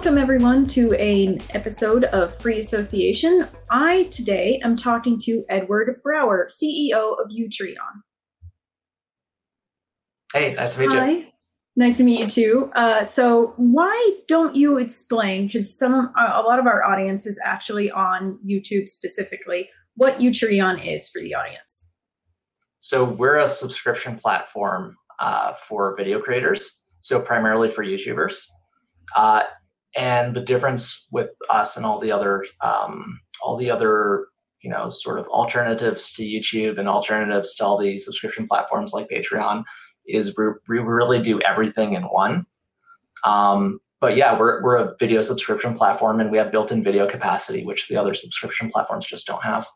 Welcome, everyone, to an episode of Free Association. I today am talking to Edward Brawer, CEO of Utreon. Hey, nice to meet Hi. you. Nice to meet you too. Uh, so, why don't you explain? Because some, a lot of our audience is actually on YouTube specifically. What Utreon is for the audience. So we're a subscription platform uh, for video creators, so primarily for YouTubers. Uh, and the difference with us and all the other um, all the other you know sort of alternatives to YouTube and alternatives to all the subscription platforms like Patreon is we, we really do everything in one. Um, but yeah, we're we're a video subscription platform and we have built-in video capacity, which the other subscription platforms just don't have.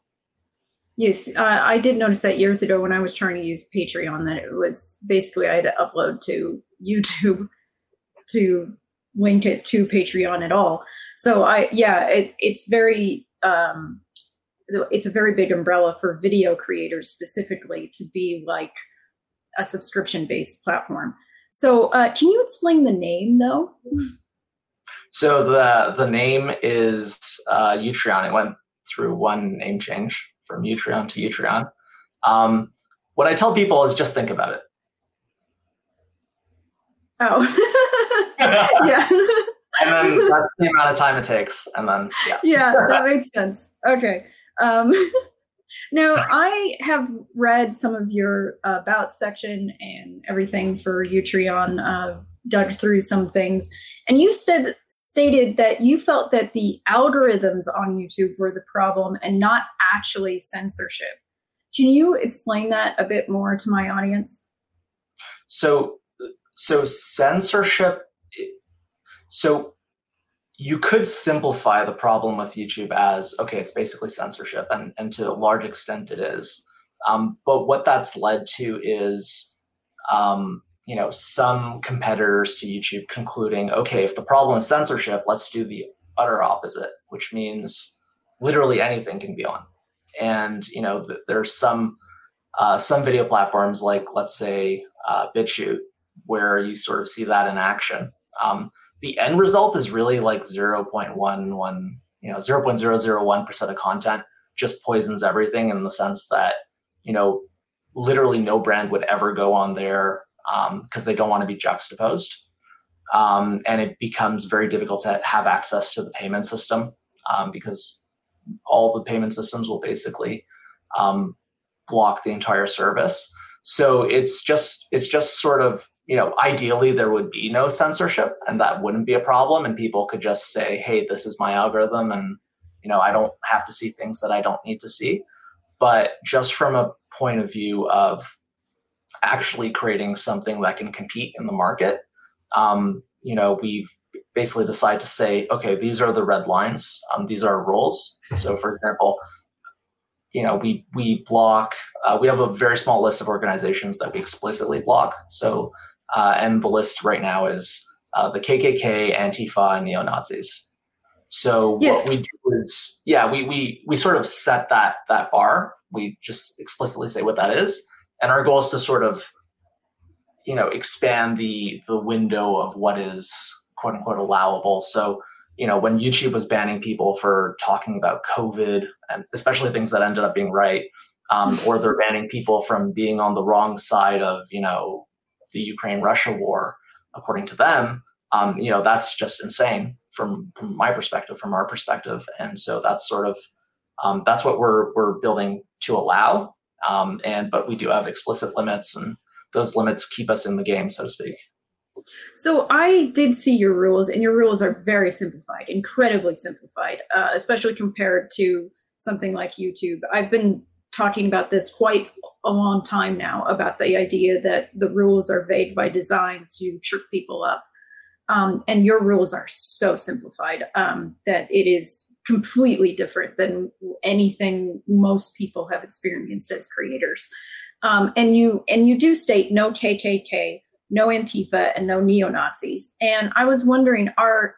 Yes, uh, I did notice that years ago when I was trying to use Patreon that it was basically I had to upload to YouTube to link it to Patreon at all. So I yeah, it, it's very um, it's a very big umbrella for video creators specifically to be like a subscription based platform. So uh, can you explain the name though? So the the name is uh, Utreon. It went through one name change from Utreon to Utreon. Um, what I tell people is just think about it. Oh, yeah. and then that's the amount of time it takes. And then, yeah. Yeah, that makes sense. Okay. Um, now, I have read some of your uh, about section and everything for Utreon, uh, dug through some things, and you said stated that you felt that the algorithms on YouTube were the problem and not actually censorship. Can you explain that a bit more to my audience? So, so censorship. So you could simplify the problem with YouTube as okay, it's basically censorship, and, and to a large extent it is. Um, but what that's led to is, um, you know, some competitors to YouTube concluding, okay, if the problem is censorship, let's do the utter opposite, which means literally anything can be on. And you know, th- there's some uh, some video platforms like, let's say, uh, BitChute, where you sort of see that in action. Um, the end result is really like 0.11 you know 0.001% of content just poisons everything in the sense that you know literally no brand would ever go on there because um, they don't want to be juxtaposed. Um, and it becomes very difficult to have access to the payment system um, because all the payment systems will basically um, block the entire service. So it's just it's just sort of you know, ideally there would be no censorship and that wouldn't be a problem. And people could just say, hey, this is my algorithm and, you know, I don't have to see things that I don't need to see. But just from a point of view of actually creating something that can compete in the market, um, you know, we've basically decided to say, okay, these are the red lines. Um, these are rules. So, for example, you know, we we block. Uh, we have a very small list of organizations that we explicitly block. So uh, and the list right now is uh, the KKK, Antifa, and neo Nazis. So yeah. what we do is, yeah, we we we sort of set that that bar. We just explicitly say what that is, and our goal is to sort of, you know, expand the the window of what is quote unquote allowable. So you know, when YouTube was banning people for talking about COVID, and especially things that ended up being right, um, or they're banning people from being on the wrong side of you know the Ukraine Russia war, according to them, um, you know, that's just insane from, from my perspective, from our perspective. And so that's sort of, um, that's what we're, we're building to allow. Um, and, but we do have explicit limits and those limits keep us in the game, so to speak. So I did see your rules, and your rules are very simplified, incredibly simplified, uh, especially compared to something like YouTube. I've been talking about this quite a long time now about the idea that the rules are vague by design to trip people up. Um, and your rules are so simplified um, that it is completely different than anything most people have experienced as creators. Um, and you and you do state no KKK, no Antifa, and no neo Nazis. And I was wondering, are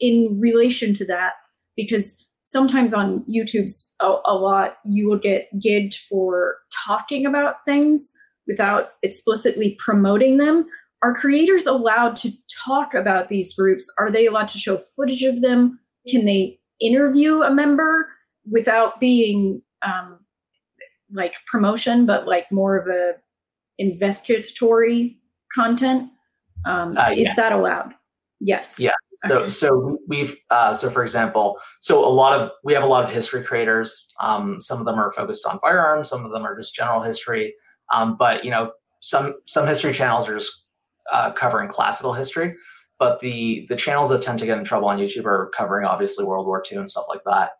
in relation to that because sometimes on YouTube's a, a lot, you will get gigged for talking about things without explicitly promoting them. are creators allowed to talk about these groups? Are they allowed to show footage of them? Can they interview a member without being um, like promotion, but like more of a investigatory content? Um, uh, yes. Is that allowed? Yes. Yeah. So okay. so we've uh, so for example, so a lot of we have a lot of history creators. Um, some of them are focused on firearms. Some of them are just general history. Um, but you know, some some history channels are just uh, covering classical history. But the the channels that tend to get in trouble on YouTube are covering obviously World War II and stuff like that.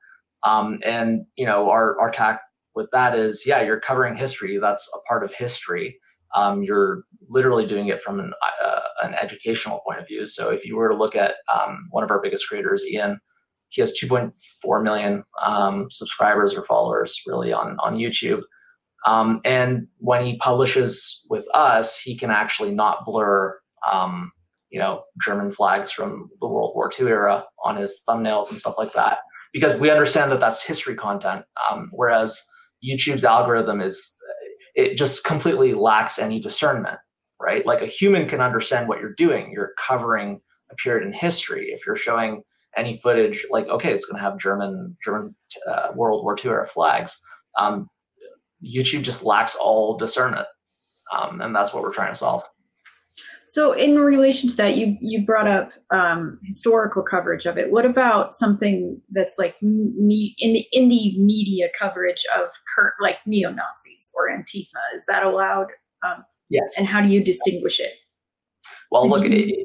Um, and you know, our our tack with that is, yeah, you're covering history. That's a part of history. Um, you're literally doing it from an, uh, an educational point of view. So if you were to look at um, one of our biggest creators, Ian, he has 2.4 million um, subscribers or followers really on on YouTube. Um, and when he publishes with us, he can actually not blur, um, you know, German flags from the World War II era on his thumbnails and stuff like that, because we understand that that's history content. Um, whereas YouTube's algorithm is, it just completely lacks any discernment, right? Like a human can understand what you're doing. You're covering a period in history. If you're showing any footage, like okay, it's going to have German German uh, World War II era flags. Um, YouTube just lacks all discernment, um, and that's what we're trying to solve. So, in relation to that, you you brought up um, historical coverage of it. What about something that's like me in the indie media coverage of current, like neo Nazis or Antifa? Is that allowed? Um, yes. And how do you distinguish it? Well, so look, you,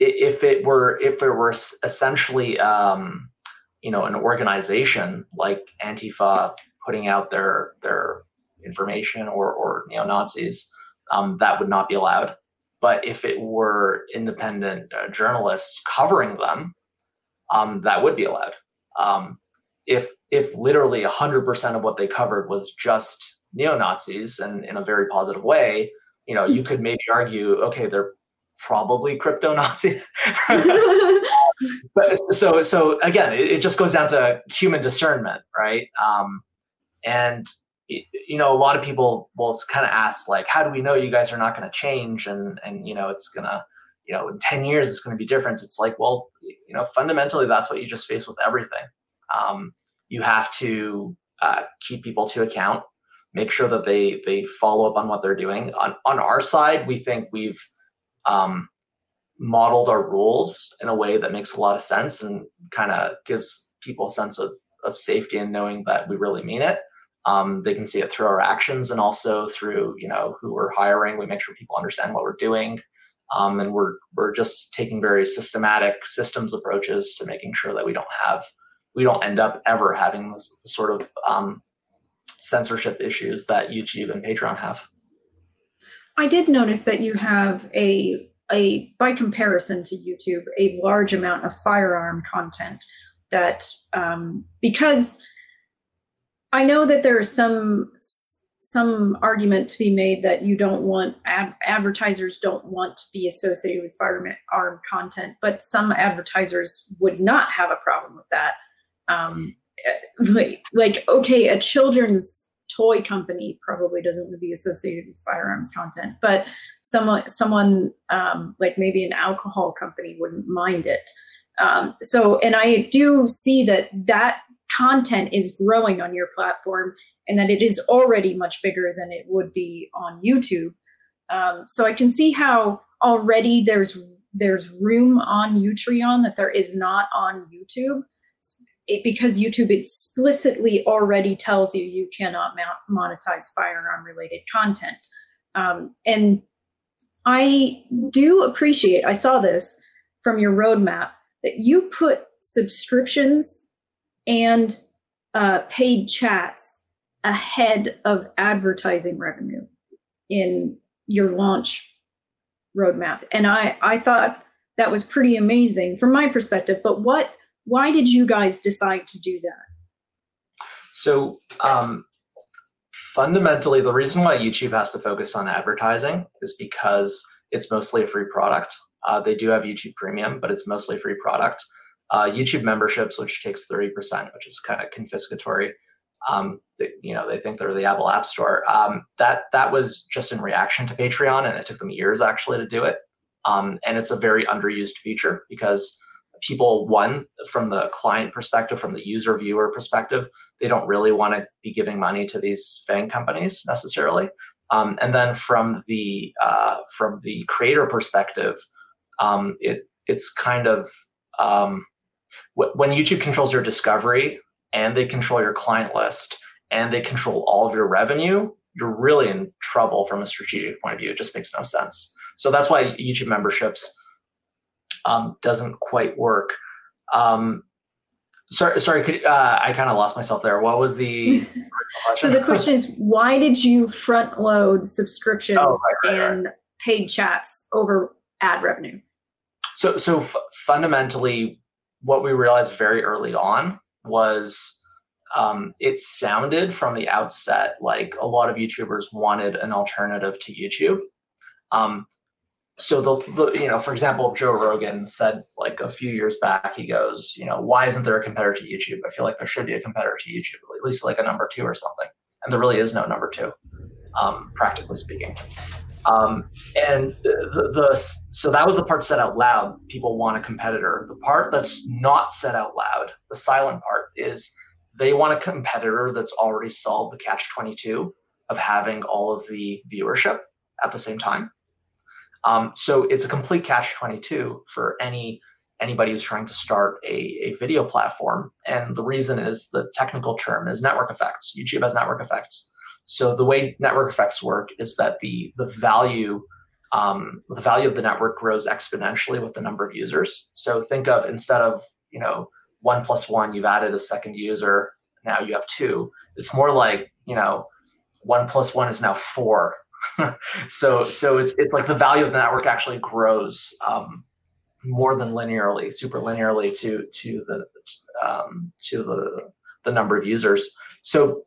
if it were if it were essentially, um, you know, an organization like Antifa putting out their their information or or neo Nazis, um, that would not be allowed. But if it were independent uh, journalists covering them, um, that would be allowed. Um, if if literally hundred percent of what they covered was just neo Nazis and in a very positive way, you know, you could maybe argue, okay, they're probably crypto Nazis. but so so again, it, it, just goes down to human discernment, right? Um, and you know, a lot of people will kind of ask, like, how do we know you guys are not going to change? And and you know, it's gonna, you know, in ten years it's going to be different. It's like, well, you know, fundamentally that's what you just face with everything. Um, you have to uh, keep people to account, make sure that they they follow up on what they're doing. On on our side, we think we've um, modeled our rules in a way that makes a lot of sense and kind of gives people a sense of of safety and knowing that we really mean it. Um, they can see it through our actions and also through you know who we're hiring. We make sure people understand what we're doing, um, and we're we're just taking very systematic systems approaches to making sure that we don't have we don't end up ever having this sort of um, censorship issues that YouTube and Patreon have. I did notice that you have a a by comparison to YouTube a large amount of firearm content that um, because I know that there is some some argument to be made that you don't want ad- advertisers don't want to be associated with firearm content, but some advertisers would not have a problem with that. Um, like, like okay, a children's toy company probably doesn't want to be associated with firearms content, but someone someone um, like maybe an alcohol company wouldn't mind it. Um, so, and I do see that that content is growing on your platform and that it is already much bigger than it would be on YouTube. Um, so I can see how already there's there's room on Utreon that there is not on YouTube. It, because YouTube explicitly already tells you you cannot monetize firearm related content. Um, and I do appreciate, I saw this from your roadmap, that you put subscriptions and uh, paid chats ahead of advertising revenue in your launch roadmap. And I, I thought that was pretty amazing from my perspective. But what, why did you guys decide to do that? So, um, fundamentally, the reason why YouTube has to focus on advertising is because it's mostly a free product. Uh, they do have YouTube Premium, but it's mostly free product uh, YouTube memberships, which takes 30%, which is kind of confiscatory. Um, they, you know, they think they're the Apple App Store. Um, that that was just in reaction to Patreon, and it took them years actually to do it. Um, and it's a very underused feature because people, one, from the client perspective, from the user viewer perspective, they don't really want to be giving money to these FANG companies necessarily. Um, and then from the uh, from the creator perspective, um, it it's kind of um, when YouTube controls your discovery and they control your client list and they control all of your revenue, you're really in trouble from a strategic point of view. It just makes no sense. So that's why YouTube memberships um, doesn't quite work. Um, sorry, sorry, could, uh, I kind of lost myself there. What was the so the question is, why did you front load subscriptions oh, right, right, and right. paid chats over ad revenue? So, so f- fundamentally, what we realized very early on was um, it sounded from the outset like a lot of YouTubers wanted an alternative to YouTube. Um, so the, the, you know for example joe rogan said like a few years back he goes you know why isn't there a competitor to youtube? I feel like there should be a competitor to youtube at least like a number two or something. And there really is no number two um, practically speaking um, and the, the, so that was the part said out loud people want a competitor the part that's not said out loud the silent part is they want a competitor that's already solved the catch 22 of having all of the viewership at the same time um, so it's a complete catch 22 for any anybody who's trying to start a, a video platform. And the reason is the technical term is network effects. YouTube has network effects. So the way network effects work is that the the value um, the value of the network grows exponentially with the number of users. So think of instead of you know one plus one, you've added a second user. Now you have two. It's more like you know one plus one is now four so so it's it's like the value of the network actually grows um, more than linearly, super linearly to to the um, to the the number of users. So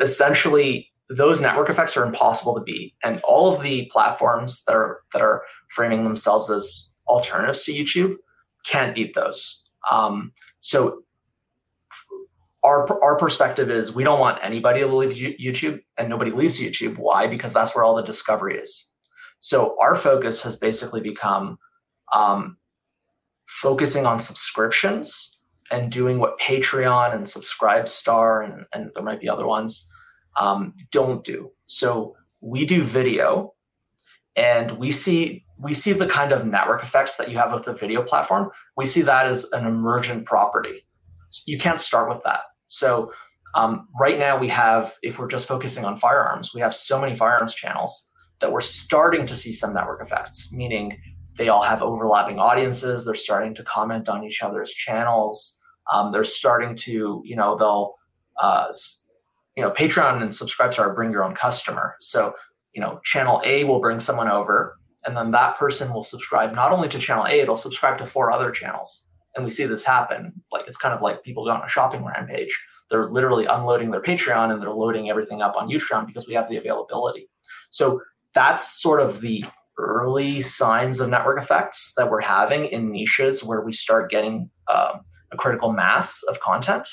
essentially, those network effects are impossible to beat, and all of the platforms that are that are framing themselves as alternatives to YouTube can't beat those. Um, so our our perspective is we don't want anybody to leave YouTube, and nobody leaves YouTube. Why? Because that's where all the discovery is. So our focus has basically become um, focusing on subscriptions and doing what Patreon and Subscribestar and, and there might be other ones um, don't do. So we do video, and we see we see the kind of network effects that you have with the video platform. We see that as an emergent property. You can't start with that. So um, right now we have, if we're just focusing on firearms, we have so many firearms channels that we're starting to see some network effects, meaning they all have overlapping audiences. They're starting to comment on each other's channels. Um, they're starting to, you know, they'll, uh, you know, Patreon and Subscribestar bring your own customer. So, you know, channel A will bring someone over, and then that person will subscribe not only to channel A, it'll subscribe to four other channels. And we see this happen. Like it's kind of like people go on a shopping rampage. They're literally unloading their patreon and they're loading everything up on utreon because we have the availability. So that's sort of the early signs of network effects that we're having in niches where we start getting uh, a critical mass of content.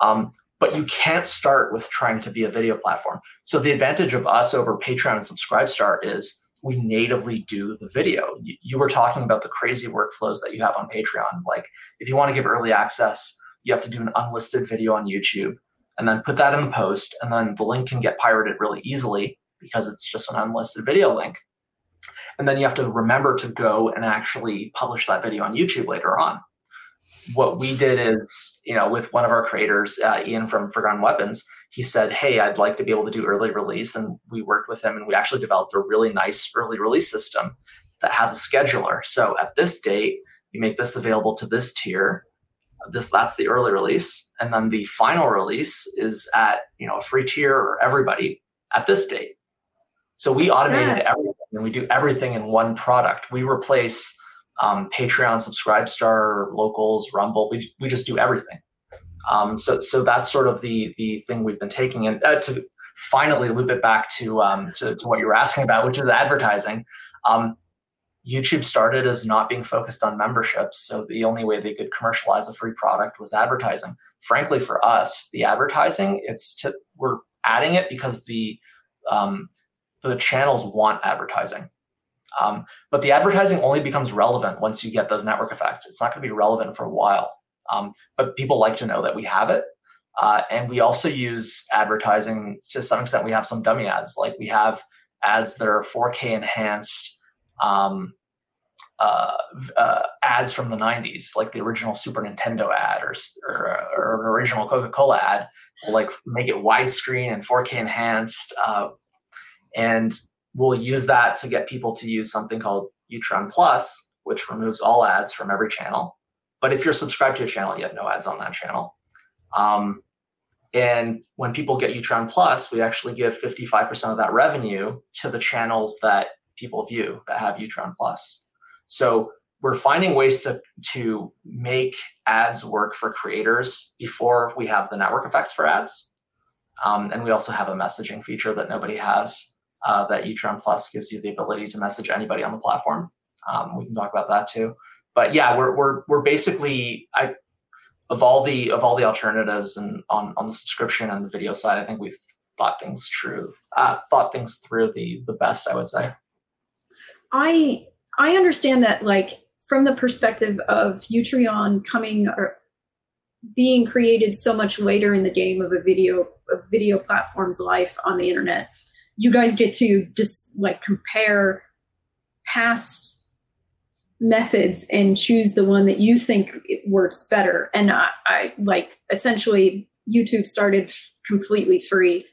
Um, but you can't start with trying to be a video platform so the advantage of us over patreon and subscribestar is we natively do the video. You, you, were talking about the crazy workflows that you have on Patreon. Like if you want to give early access, you have to do an unlisted video on YouTube and then put that in the post, and then the link can get pirated really easily because it's just an unlisted video link. And then you have to remember to go and actually publish that video on YouTube later on. What we did is, you know, with one of our creators, uh, Ian from Forgotten Weapons, he said, Hey, I'd like to be able to do early release. And we worked with him and we actually developed a really nice early release system that has a scheduler. So at this date, you make this available to this tier. This that's the early release. And then the final release is at you know a free tier or everybody at this date. So we automated yeah. everything and we do everything in one product. We replace um, Patreon, Subscribestar, Locals, Rumble. We, we just do everything. Um, so, so that's sort of the the thing we've been taking, and uh, to finally loop it back to, um, to, to what you were asking about, which is advertising. Um, YouTube started as not being focused on memberships, so the only way they could commercialize a free product was advertising. Frankly, for us, the advertising it's to, we're adding it because the um, the channels want advertising. Um, but the advertising only becomes relevant once you get those network effects. It's not going to be relevant for a while. Um, but people like to know that we have it. Uh, and we also use advertising to some extent. We have some dummy ads, like we have ads that are 4K enhanced um, uh, uh, ads from the 90s, like the original Super Nintendo ad or, or, or an original Coca Cola ad, like make it widescreen and 4K enhanced. Uh, and we'll use that to get people to use something called Utreon Plus, which removes all ads from every channel. But if you're subscribed to a channel, you have no ads on that channel. Um, and when people get Utreon Plus, we actually give 55% of that revenue to the channels that people view that have Utreon Plus. So we're finding ways to, to make ads work for creators before we have the network effects for ads. Um, and we also have a messaging feature that nobody has uh, that Utreon Plus gives you the ability to message anybody on the platform. Um, we can talk about that too. But yeah, we're, we're, we're basically, I, of all the of all the alternatives and on on the subscription and the video side, I think we've thought things through uh, thought things through the the best. I would say. I I understand that like from the perspective of Utreon coming or being created so much later in the game of a video a video platform's life on the internet, you guys get to just like compare past methods and choose the one that you think works better. And I, I like essentially YouTube started f- completely free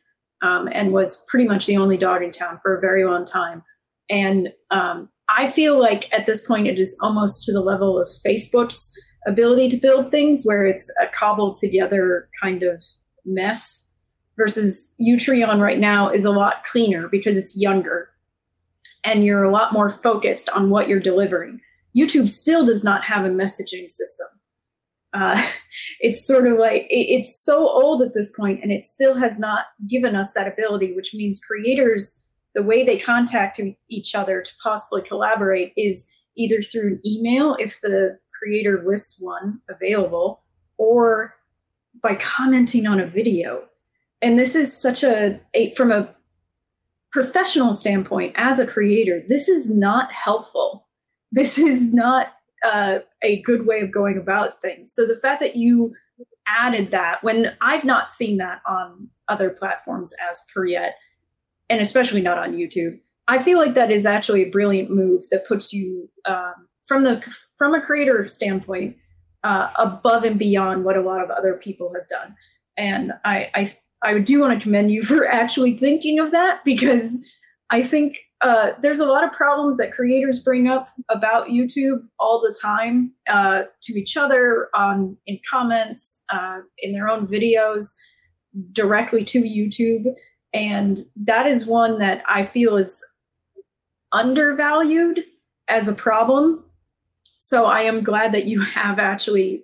um, and was pretty much the only dog in town for a very long time. And um, I feel like at this point it is almost to the level of Facebook's ability to build things, where it's a cobbled together kind of mess. Versus Utreon right now is a lot cleaner because it's younger and you're a lot more focused on what you're delivering. YouTube still does not have a messaging system. Uh, it's sort of like it, it's so old at this point, and it still has not given us that ability, which means creators, the way they contact each other to possibly collaborate is either through an email if the creator lists one available, or by commenting on a video. And this is such a, a from a professional standpoint as a creator, this is not helpful this is not uh, a good way of going about things. So the fact that you added that when I've not seen that on other platforms as per yet, and especially not on YouTube, I feel like that is actually a brilliant move that puts you um, from the from a creator standpoint uh, above and beyond what a lot of other people have done. And I I I do want to commend you for actually thinking of that because I think uh, there's a lot of problems that creators bring up about YouTube all the time uh, to each other on in comments, uh, in their own videos, directly to YouTube, and that is one that I feel is undervalued as a problem. So I am glad that you have actually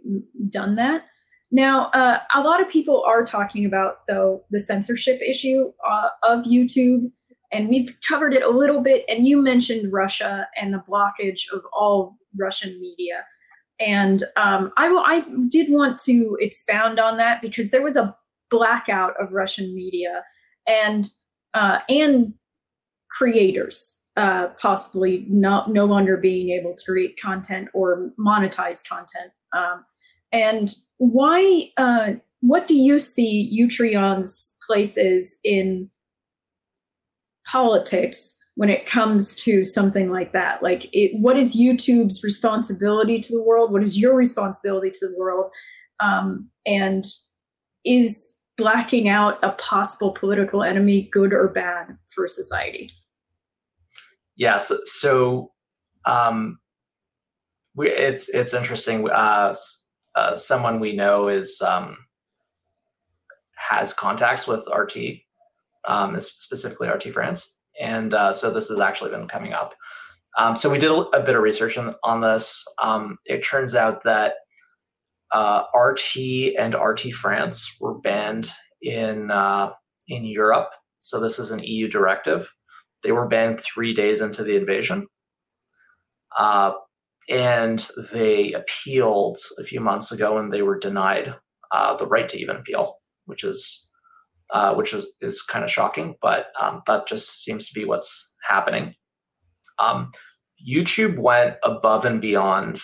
done that. Now, uh, a lot of people are talking about though the censorship issue uh, of YouTube and we've covered it a little bit. And you mentioned Russia and the blockage of all Russian media. And um, I, I did want to expound on that because there was a blackout of Russian media and uh, and creators uh, possibly not no longer being able to create content or monetize content. Um, and why? Uh, what do you see Utreon's places in politics when it comes to something like that? Like it, what is youtube's responsibility to the world? What is your responsibility to the world? Um, and is blacking out a possible political enemy good or bad for society? Yeah so, so um, we, it's it's interesting uh, uh, someone we know is um, has contacts with rt um, specifically RT France. And uh, so this has actually been coming up. Um, so we did a, bit of research on, on this. Um, it turns out that uh, RT and RT France were banned in uh, in Europe. So this is an EU directive. They were banned three days into the invasion. And they appealed a few months ago and they were denied uh, the right to even appeal, which is uh, which is, is kind of shocking, but um, that just seems to be what's happening. Um, YouTube went above and beyond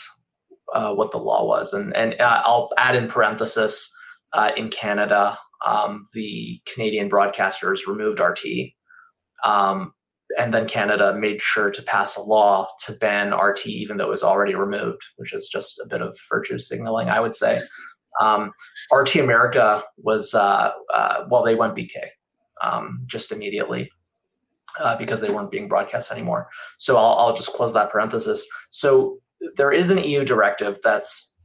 uh, what the law was, and and uh, I'll add in parenthesis uh, in Canada, um, the Canadian broadcasters removed RT. And then Canada made sure to pass a law to ban RT, even though it was already removed, which is just a bit of virtue signaling, I would say. Um, RT America was, uh, uh, well, they went BK um, just immediately uh, because they weren't being broadcast anymore. So I'll, I'll just close that parenthesis. So there is an EU directive that's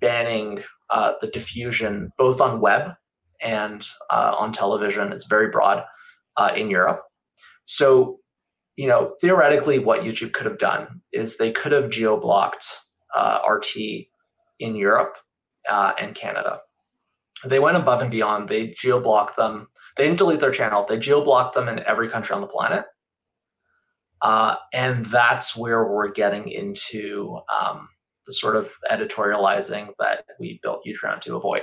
banning uh, the diffusion both on web and uh, on television. It's very broad uh, in Europe. So, you know, theoretically, what YouTube could have done is they could have geo blocked uh, RT in Europe uh, and Canada. They went above and beyond. They geo blocked them. They didn't delete their channel. They geo blocked them in every country on the planet. Uh, and that's where we're getting into um, the sort of editorializing that we built Utreon to avoid.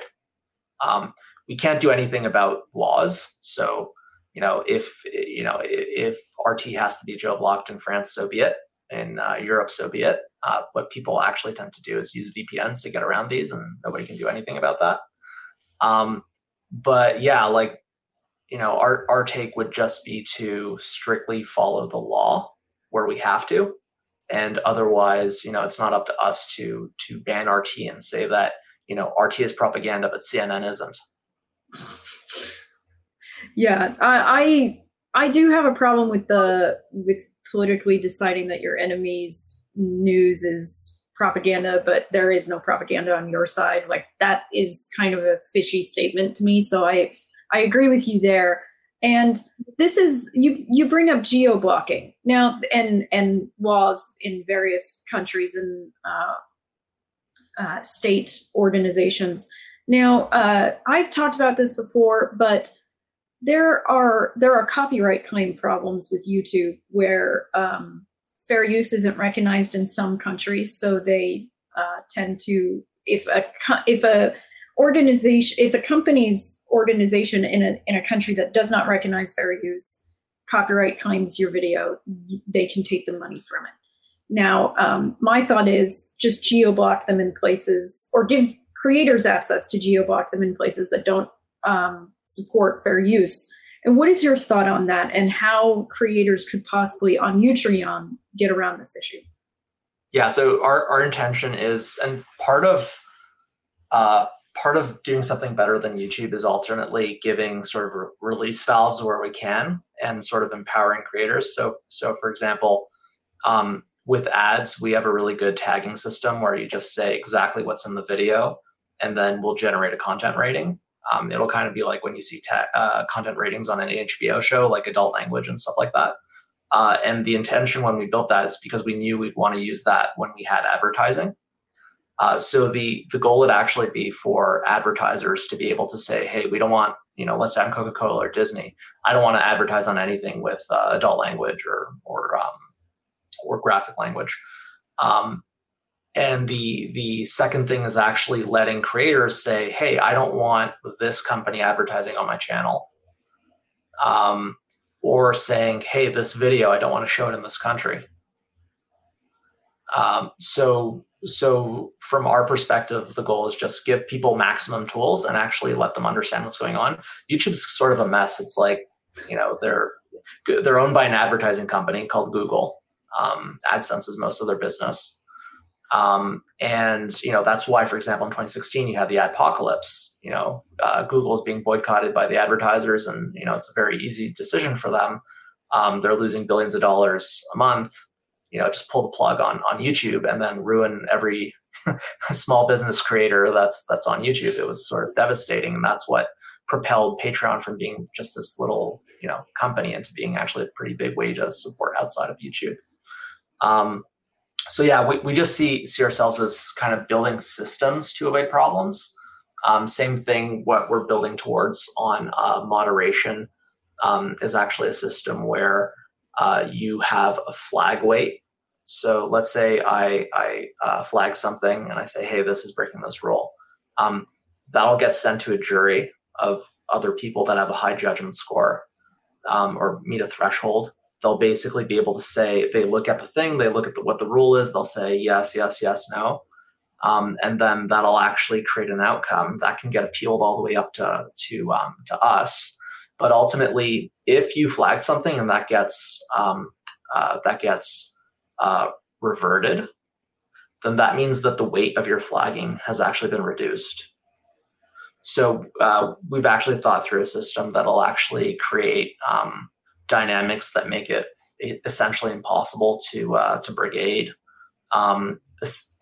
Um, we can't do anything about laws. So, you know, if you know if RT has to be geo blocked in France, so be it. In uh, Europe, so be it. Uh, what people actually tend to do is use VPNs to get around these, and nobody can do anything about that. Um, but yeah, like you know, our our take would just be to strictly follow the law where we have to, and otherwise, you know, it's not up to us to to ban RT and say that you know RT is propaganda, but CNN isn't. Yeah, I, I I do have a problem with the with politically deciding that your enemy's news is propaganda, but there is no propaganda on your side. Like that is kind of a fishy statement to me. So I I agree with you there. And this is you you bring up geo blocking now and and laws in various countries and uh, uh, state organizations. Now, uh, I've talked about this before, but there are there are copyright claim problems with YouTube where um, fair use isn't recognized in some countries, so they uh, tend to if a if a organization if a company's organization in a in a country that does not recognize fair use copyright claims your video, they can take the money from it. Now, um, my thought is just geo block them in places or give creators access to geo block them in places that don't um, support fair use. And what is your thought on that and how creators could possibly on Utreon get around this issue? Yeah, so our, our intention is, and part of uh, part of doing something better than YouTube is alternately giving sort of re- release valves where we can and sort of empowering creators. So, so for example, um, with ads, we have a really good tagging system where you just say exactly what's in the video, and then we'll generate a content rating. Um, it'll kind of be like when you see ta- uh, content ratings on an HBO show, like adult language and stuff like that. Uh, and the intention when we built that is because we knew we'd want to use that when we had advertising. Uh, so the the goal would actually be for advertisers to be able to say, "Hey, we don't want you know, let's say I'm Coca Cola or Disney. I don't want to advertise on anything with uh, adult language or or um, or graphic language." Um, and the the second thing is actually letting creators say, "Hey, I don't want this company advertising on my channel," um, or saying, "Hey, this video, I don't want to show it in this country." Um, so so from our perspective, the goal is just give people maximum tools and actually let them understand what's going on. YouTube's sort of a mess. It's like you know they're they're owned by an advertising company called Google. Um, AdSense is most of their business. Um, and you know that's why, for example, in 2016 you had the adpocalypse. You know, uh, Google is being boycotted by the advertisers, and you know it's a very easy decision for them. Um, they're losing billions of dollars a month. You know, just pull the plug on on YouTube and then ruin every small business creator that's that's on YouTube. It was sort of devastating, and that's what propelled Patreon from being just this little you know company into being actually a pretty big way to support outside of YouTube. Um, so yeah, we, we just see see ourselves as kind of building systems to avoid problems. Um, same thing, what we're building towards on uh, moderation um, is actually a system where uh, you have a flag weight So let's say I, I uh, flag something and I say, hey, this is breaking this rule. Um, that'll get sent to a jury of other people that have a high judgment score um, or meet a threshold. They'll basically be able to say, they look at the thing, they look at the, what the rule is, they'll say yes, yes, yes, no. Um, and then that'll actually create an outcome that can get appealed all the way up to, to, um, to us. But ultimately, if you flag something and that gets um, uh, that gets uh, reverted, then that means that the weight of your flagging has actually been reduced. So uh, we've actually thought through a system that'll actually create um, dynamics that make it essentially impossible to uh, to brigade, um,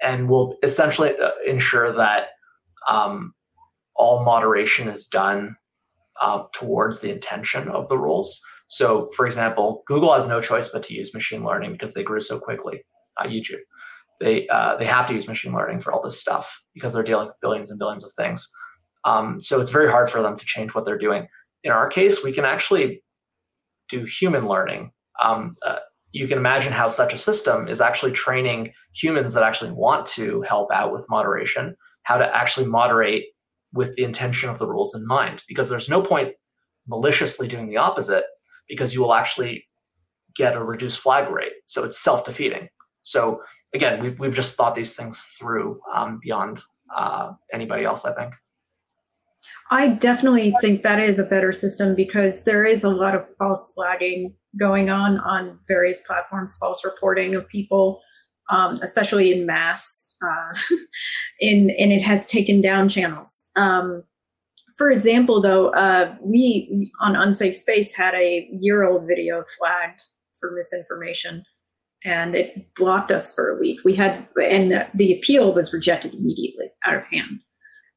and will essentially uh, ensure that um, all moderation is done uh, towards the intention of the rules. So, for example, Google has no choice but to use machine learning because they grew so quickly. Uh, YouTube, they uh, they have to use machine learning for all this stuff because they're dealing with billions and billions of things. Um, so it's very hard for them to change what they're doing. In our case, we can actually do human learning. Um, uh, you can imagine how such a system is actually training humans that actually want to help out with moderation, how to actually moderate with the intention of the rules in mind. Because there's no point maliciously doing the opposite because you will actually get a reduced flag rate. So it's self defeating. So again, we've, we've just thought these things through um, beyond uh, anybody else, I think. I definitely think that is a better system because there is a lot of false flagging going on on various platforms, false reporting of people, um, especially in mass, uh, in and it has taken down channels. Um, for example, though, uh, we on Unsafe Space had a year old video flagged for misinformation and it blocked us for a week. We had, and the appeal was rejected immediately out of hand.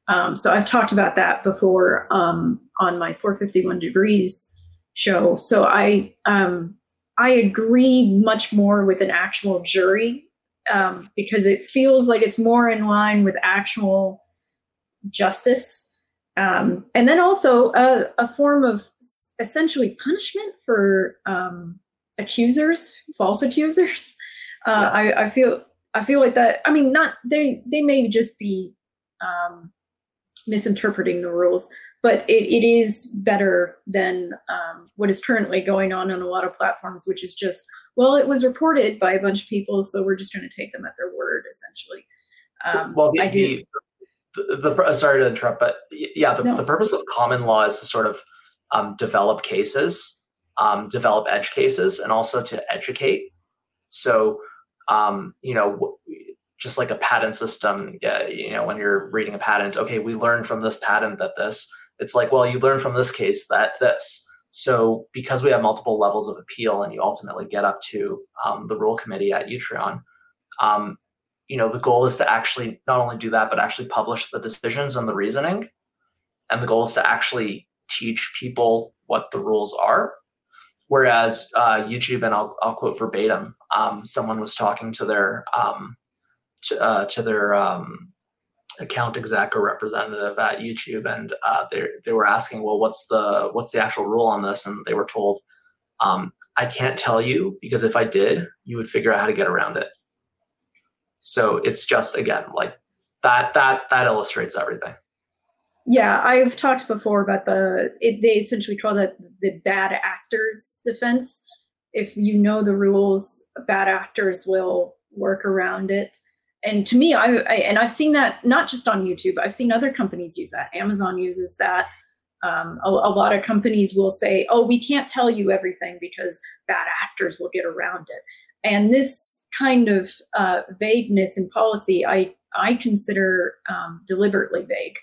Um, so I've talked about that before um, on my 451 degrees show. So I um, I agree much more with an actual jury um, because it feels like it's more in line with actual justice um, and then also a, a, form of essentially punishment for um, accusers, false accusers. Uh, yes. I, I, feel I feel like that. I mean, not they they may just be um, misinterpreting the rules, but it, it is better than um, what is currently going on on a lot of platforms, which is just well, it was reported by a bunch of people, so we're just going to take them at their word, essentially. Um, well, the, I do. The, the, the sorry to interrupt, but yeah, the, no. the purpose of common law is to sort of um, develop cases, um, develop edge cases, and also to educate. So, um, you know, just like a patent system, yeah, you know, when you're reading a patent, okay, we learned from this patent that this. It's like, well, you learn from this case that this. So, because we have multiple levels of appeal, and you ultimately get up to um, the rule committee at Utreon, um, you know the goal is to actually not only do that but actually publish the decisions and the reasoning and the goal is to actually teach people what the rules are whereas uh, youtube and I'll, I'll quote verbatim um, someone was talking to their um, to, uh, to their um, account exec or representative at youtube and uh, they, they were asking well what's the what's the actual rule on this and they were told um, i can't tell you because if i did you would figure out how to get around it so it's just again like that that that illustrates everything. Yeah, I've talked before about the it, they essentially call that the bad actors defense. If you know the rules, bad actors will work around it. And to me, I, I and I've seen that not just on YouTube. I've seen other companies use that. Amazon uses that. Um, a, a, lot of companies will say, "Oh, we can't tell you everything because bad actors will get around it." And this kind of uh, vagueness in policy, I I consider um, deliberately vague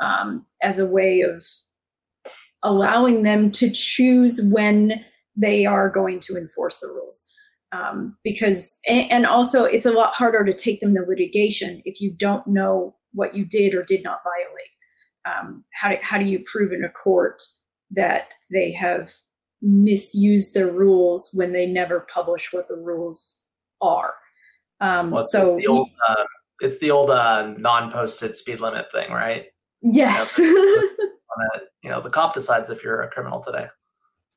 um, as a way of allowing them to choose when they are going to enforce the rules. Um, because and also it's a lot harder to take them to litigation if you don't know what you did or did not violate um, how, do, how do you prove in a court that they have misused their rules when they never publish what the rules are? Um, well, so the old, uh, it's the old uh, non-posted speed limit thing, right? Yes. You know, you know, the cop decides if you're a criminal today.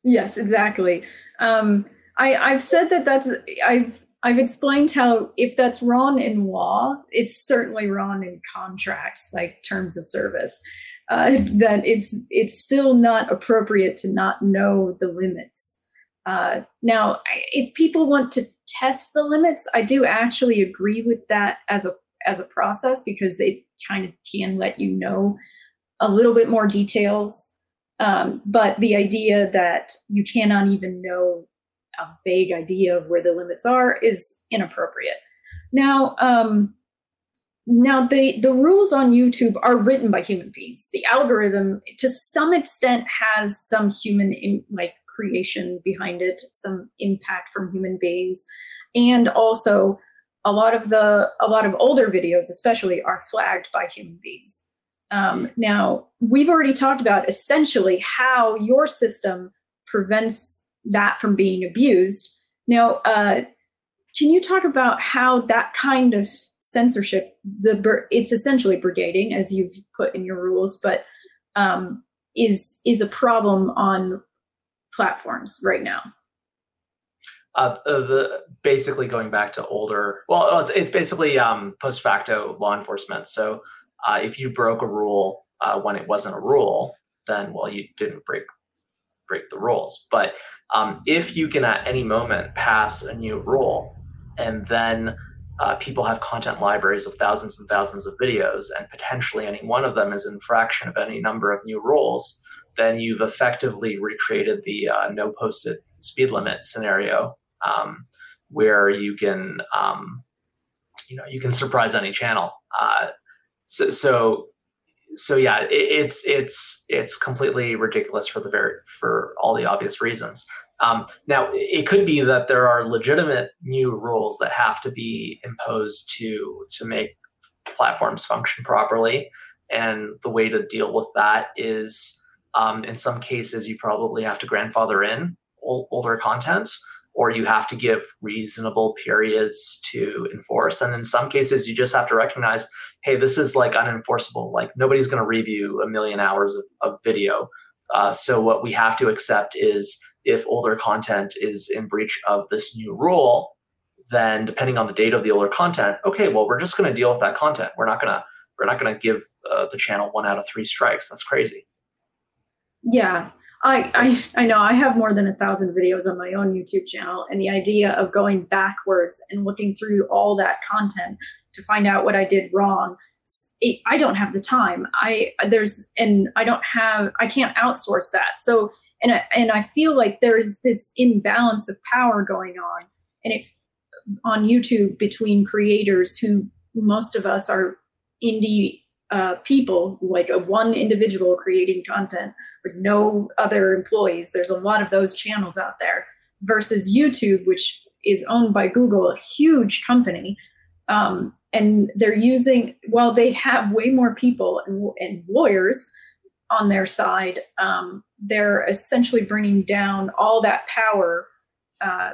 Yes, exactly. Um, I, I've said that that's I've I've explained how if that's wrong in law, it's certainly wrong in contracts like terms of service. Uh, that it's it's still not appropriate to not know the limits. Uh, now, if people want to test the limits, I do actually agree with that as a as a process because it kind of can let you know a little bit more details. Um, but the idea that you cannot even know a vague idea of where the limits are is inappropriate. Now, um, now the the rules on YouTube are written by human beings. The algorithm, to some extent, has some human in, like creation behind it, some impact from human beings, and also a lot of the a lot of older videos, especially, are flagged by human beings. Um, now, we've already talked about essentially how your system prevents that from being abused. Now, uh, can you talk about how that kind of censorship, the it's essentially brigading, as you've put in your rules, but um, is is a problem on platforms right now? Uh, uh the basically going back to older, well, it's, it's basically um, post facto law enforcement. So uh, if you broke a rule uh, when it wasn't a rule, then well, you didn't break break the rules. But um, if you can at any moment pass a new rule, and then uh, people have content libraries of thousands and thousands of videos, and potentially any one of them is infraction of any number of new rules, then you've effectively recreated the uh, no posted speed limit scenario, um, where you can, um, you know, you can surprise any channel. Uh, so, so so yeah, it, it's it's it's completely ridiculous for the very for all the obvious reasons. Um, now, it could be that there are legitimate new rules that have to be imposed to to make platforms function properly, and the way to deal with that is, um, in some cases, you probably have to grandfather in old, older content, or you have to give reasonable periods to enforce. And in some cases, you just have to recognize, hey, this is like unenforceable. Like nobody's going to review a million hours of, of video. Uh, so what we have to accept is if older content is in breach of this new rule, then depending on the date of the older content, okay, well, we're just going to deal with that content. We're not going to we're not going to give uh, the channel one out of three strikes. That's crazy. Yeah, I, I I know I have more than a thousand videos on my own YouTube channel, and the idea of going backwards and looking through all that content to find out what I did wrong, it, I don't have the time. I there's and I don't have I can't outsource that. So and I, and I feel like there's this imbalance of power going on, and it on YouTube between creators who most of us are indie uh, people, like a one individual creating content with no other employees. There's a lot of those channels out there versus YouTube, which is owned by Google, a huge company. Um, and they're using, while they have way more people and, and lawyers on their side, um, they're essentially bringing down all that power uh,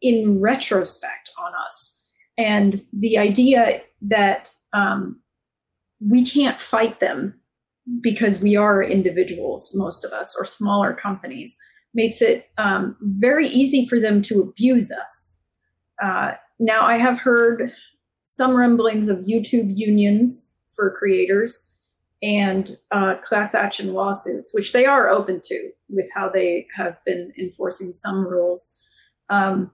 in retrospect on us. And the idea that um, we can't fight them because we are individuals, most of us, or smaller companies, makes it um, very easy for them to abuse us. Uh, now, I have heard some rumblings of YouTube unions for creators and uh, class action lawsuits, which they are open to with how they have been enforcing some rules. Um,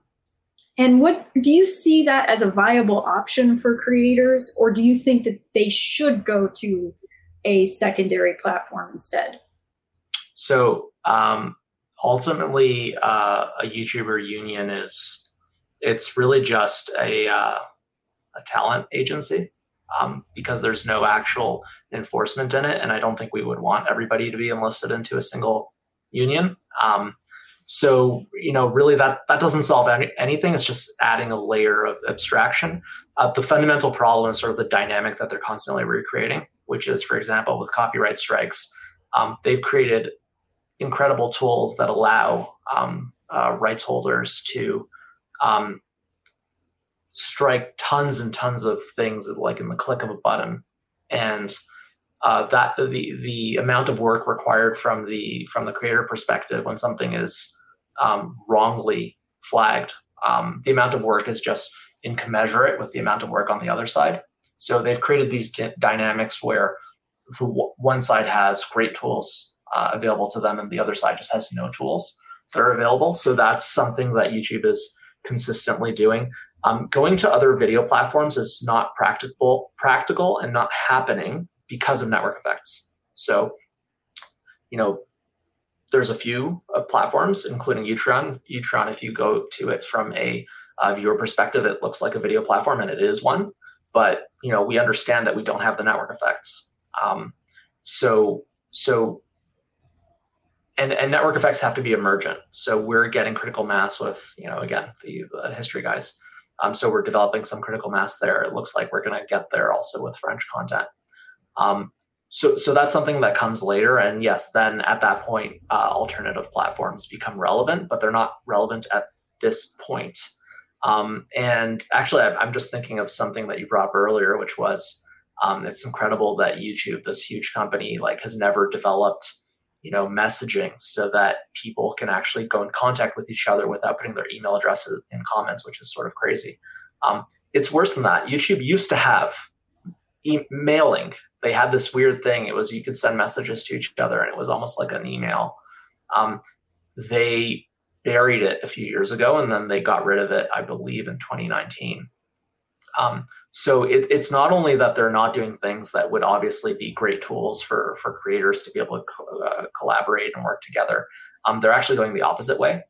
and what do you see that as a viable option for creators, or do you think that they should go to a secondary platform instead? So um, ultimately, uh, a YouTuber union is it's really just a uh, a talent agency um, because there's no actual enforcement in it, and I don't think we would want everybody to be enlisted into a single union. Um, so, you know, really that, that doesn't solve any, anything. It's just adding a layer of abstraction. Uh, the fundamental problem is sort of the dynamic that they're constantly recreating, which is, for example, with copyright strikes, um, they've created incredible tools that allow um, uh, rights holders to um, strike tons and tons of things like in the click of a button. And uh, that the the amount of work required from the from the creator perspective when something is um, wrongly flagged Um, the amount of work is just incommensurate with the amount of work on the other side. So they've created these d- dynamics where one side has great tools uh, available to them and the other side just has no tools that are available. So that's something that YouTube is consistently doing. Um, going to other video platforms is not practical, practical and not happening because of network effects. So, you know, there's a few uh, platforms, including Utreon. Utreon, if you go to it from a uh, viewer perspective, it looks like a video platform, and it is one. But you know, we understand that we don't have the network effects. Um, so, so, and and network effects have to be emergent. So we're getting critical mass with you know again the, the history guys. Um, so we're developing some critical mass there. It looks like we're going to get there also with French content. Um, so, so that's something that comes later. And yes, then at that point, uh, alternative platforms become relevant, but they're not relevant at this point. Um, and actually, I'm just thinking of something that you brought up earlier, which was um, it's incredible that YouTube, this huge company, like has never developed, you know, messaging so that people can actually go in contact with each other without putting their email addresses in comments, which is sort of crazy. Um, it's worse than that. YouTube used to have emailing they had this weird thing. It was you could send messages to each other, and it was almost like an email. Um, they buried it a few years ago, and then they got rid of it, I believe, in 2019. Um, so it, it's not only that they're not doing things that would obviously be great tools for for creators to be able to co- uh, collaborate and work together. Um, they're actually going the opposite way.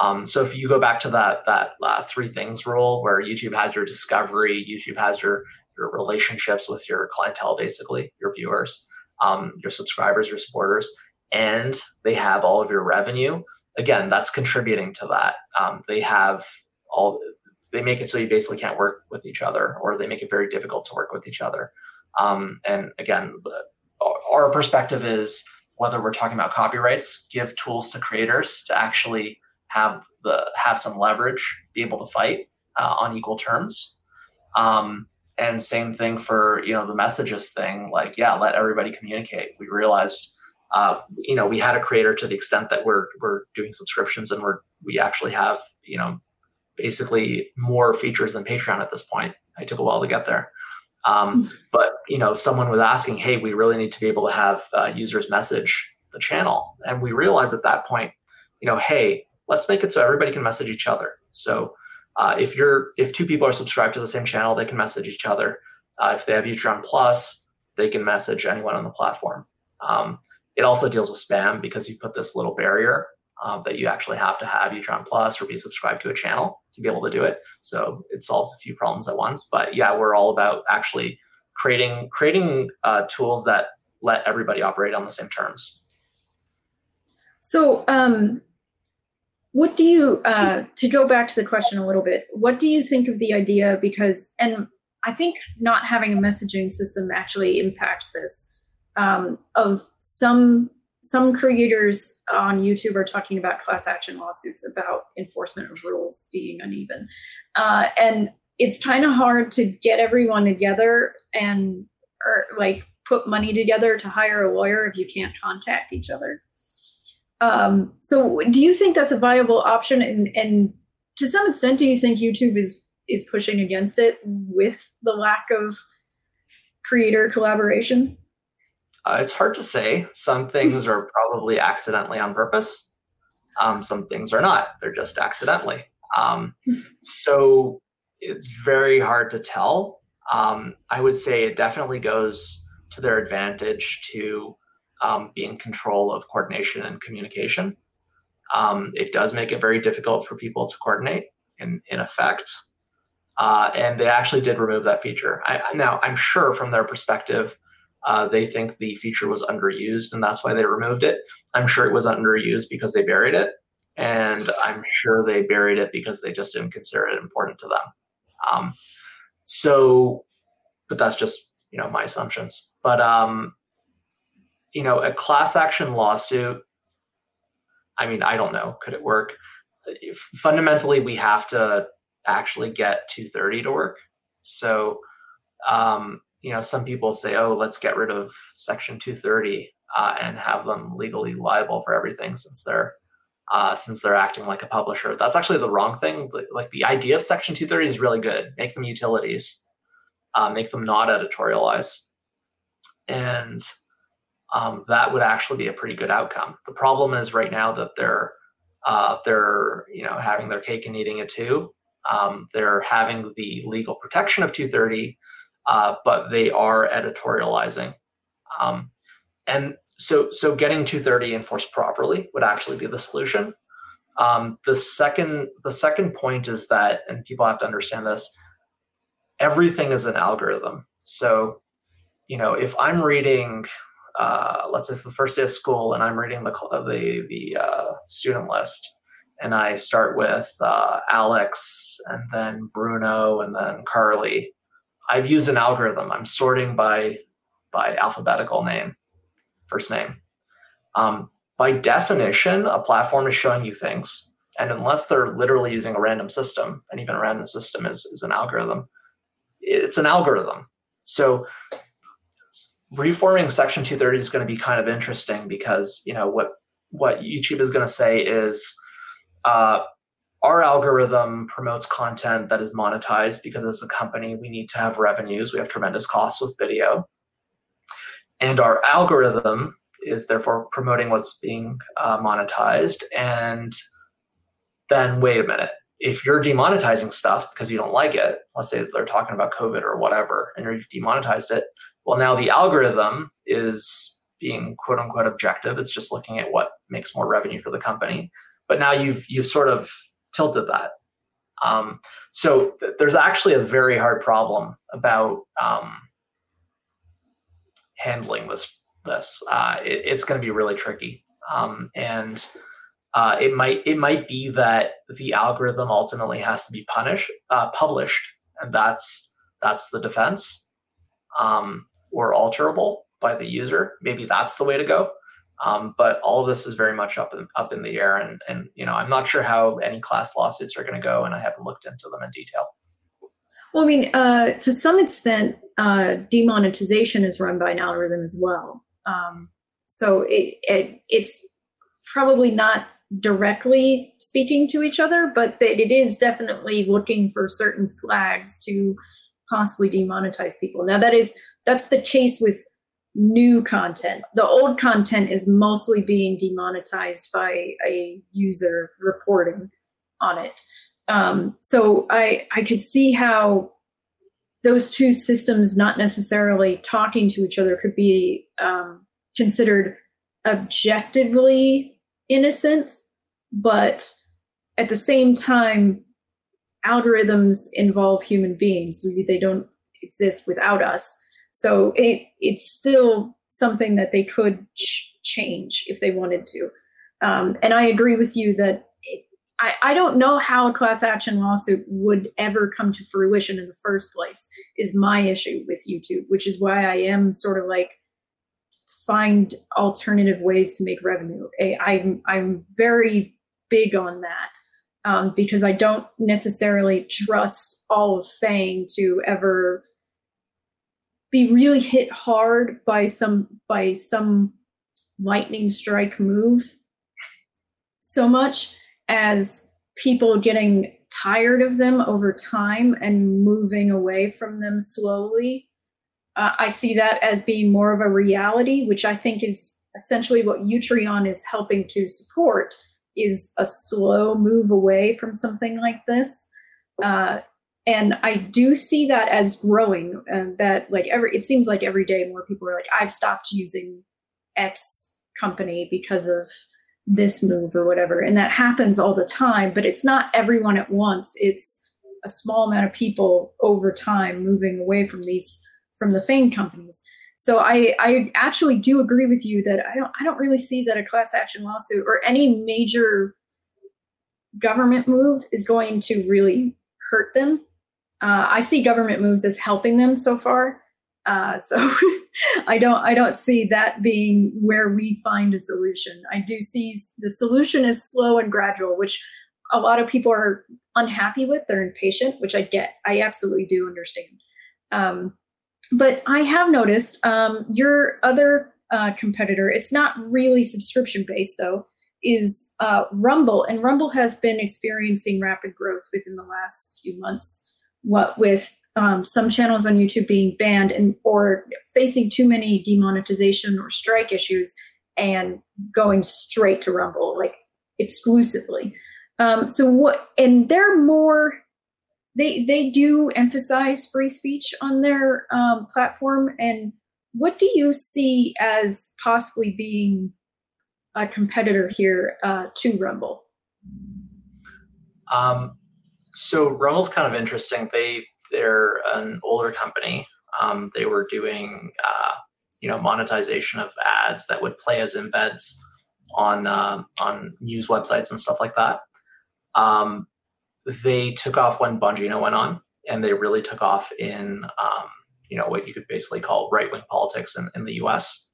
Um, so if you go back to that that uh, three things rule, where YouTube has your discovery, YouTube has your your relationships with your clientele, basically your viewers, um, your subscribers, your supporters, and they have all of your revenue. Again, that's contributing to that. Um, they have all. They make it so you basically can't work with each other, or they make it very difficult to work with each other. Um, and again, our perspective is whether we're talking about copyrights, give tools to creators to actually have the have some leverage, be able to fight uh, on equal terms. Um, and same thing for you know the messages thing like yeah let everybody communicate. We realized uh, you know we had a creator to the extent that we're we're doing subscriptions and we're we actually have you know basically more features than patreon at this point. I took a while to get there. Um, hmm. but you know someone was asking hey we really need to be able to have uh, users message the channel. And we realized at that point you know hey let's make it so everybody can message each other. So uh, if you're if two people are subscribed to the same channel, they can message each other. Uh, if they have Utreon Plus, they can message anyone on the platform. Um, it also deals with spam because you put this little barrier um, that you actually have to have Utreon Plus or be subscribed to a channel to be able to do it. So it solves a few problems at once. But yeah, we're all about actually creating creating uh, tools that let everybody operate on the same terms. So um, what do you uh, to go back to the question a little bit what do you think of the idea? Because and i think not having a messaging system actually impacts this. Um, of some some creators on youtube are talking about class action lawsuits about enforcement of rules being uneven. Uh, and it's kind of hard to get everyone together and or like put money together to hire a lawyer if you can't contact each other um, so do you think that's a viable option? And, and to some extent, do you think YouTube is is pushing against it with the lack of creator collaboration? Uh, it's hard to say. Some things are probably accidentally on purpose. Um, some things are not. They're just accidentally. Um, so it's very hard to tell. Um, I would say it definitely goes to their advantage to um, be in control of coordination and communication. Um, it does make it very difficult for people to coordinate in, in effect. Uh, and they actually did remove that feature. I, now, I'm sure from their perspective, uh, they think the feature was underused and that's why they removed it. I'm sure it was underused because they buried it. And I'm sure they buried it because they just didn't consider it important to them. Um, so, but that's just, you know, my assumptions. But um, you know, a class action lawsuit, I mean, I don't know, could it work? Fundamentally, we have to actually get 230 to work. So, um, you know, some people say, oh, let's get rid of Section 230 uh, and have them legally liable for everything since they're uh, since they're acting like a publisher. That's actually the wrong thing. Like the idea of Section 230 is really good. Make them utilities, uh, make them not editorialize, and um, that would actually be a pretty good outcome. The problem is right now that they're uh, they're you know having their cake and eating it too. Um, they're having the legal protection of 230, uh, but they are editorializing. Um, and so so getting 230 enforced properly would actually be the solution. Um, the second the second point is that, and people have to understand this, everything is an algorithm. So, you know, if I'm reading, uh, let's say it's the first day of school, and I'm reading the the the uh, student list, and I start with uh, Alex, and then Bruno, and then Carly. I've used an algorithm. I'm sorting by by alphabetical name first name. Um, by definition, a platform is showing you things. And unless they're literally using a random system, and even a random system is, is an algorithm, it's an algorithm. So reforming Section 230 is going to be kind of interesting because you know what what YouTube is going to say is uh, our algorithm promotes content that is monetized because as a company we need to have revenues. We have tremendous costs with video. And our algorithm is therefore promoting what's being uh, monetized. And then, wait a minute, if you're demonetizing stuff because you don't like it, let's say they're talking about COVID or whatever, and you've demonetized it, well, now the algorithm is being quote unquote objective. It's just looking at what makes more revenue for the company. But now you've you've sort of tilted that. Um, so th- there's actually a very hard problem about um, handling this this. Uh, it, it's going to be really tricky, um, and uh, it might it might be that the algorithm ultimately has to be punished uh, published, and that's that's the defense, um, or alterable by the user. Maybe that's the way to go. Um, but all of this is very much up in, up in the air, and and you know I'm not sure how any class lawsuits are going to go, and I haven't looked into them in detail. Well, I mean, uh, to some extent, uh, demonetization is run by an algorithm as well. Um, so it, it, it's probably not directly speaking to each other, but that it is definitely looking for certain flags to possibly demonetize people. Now that is that's the case with new content. The old content is mostly being demonetized by a user reporting on it. Um, so I I could see how those two systems not necessarily talking to each other could be um, considered objectively innocent, but at the same time, algorithms involve human beings. They don't exist without us. So it it's still something that they could ch- change if they wanted to. Um, and I agree with you that I, I don't know how a class action lawsuit would ever come to fruition in the first place is my issue with YouTube, which is why I am sort of like find alternative ways to make revenue. I, I'm I'm very big on that um, because I don't necessarily trust all of FAANG to ever be really hit hard by some by some lightning strike move so much as people getting tired of them over time and moving away from them slowly. Uh, I see that as being more of a reality, which I think is essentially what Utreon is helping to support is a slow move away from something like this. Uh, and I do see that as growing. And that like every it seems like every day more people are like, I've stopped using X company because of this move or whatever. And that happens all the time, but it's not everyone at once. It's a small amount of people over time moving away from these from the FAANG companies. So I, I actually do agree with you that I don't I don't really see that a class action lawsuit or any major government move is going to really hurt them. Uh, I see government moves as helping them so far. Uh, so I don't I don't see that being where we find a solution. I do see the solution is slow and gradual, which a lot of people are unhappy with. They're impatient, which I get. I absolutely do understand. Um, but I have noticed um, your other uh, competitor. It's not really subscription based though. is uh, Rumble, and Rumble has been experiencing rapid growth within the last few months. What with um, some channels on YouTube being banned and or facing too many demonetization or strike issues, and going straight to Rumble like exclusively. Um, so what? And they're more. They they do emphasize free speech on their um, platform. And what do you see as possibly being a competitor here uh, to Rumble? Um, so Rumble's kind of interesting. They they're an older company. Um, they were doing uh, you know monetization of ads that would play as embeds on uh, on news websites and stuff like that. Um, they took off when Bongino went on, and they really took off in um, you know what you could basically call right wing politics in, in the U.S.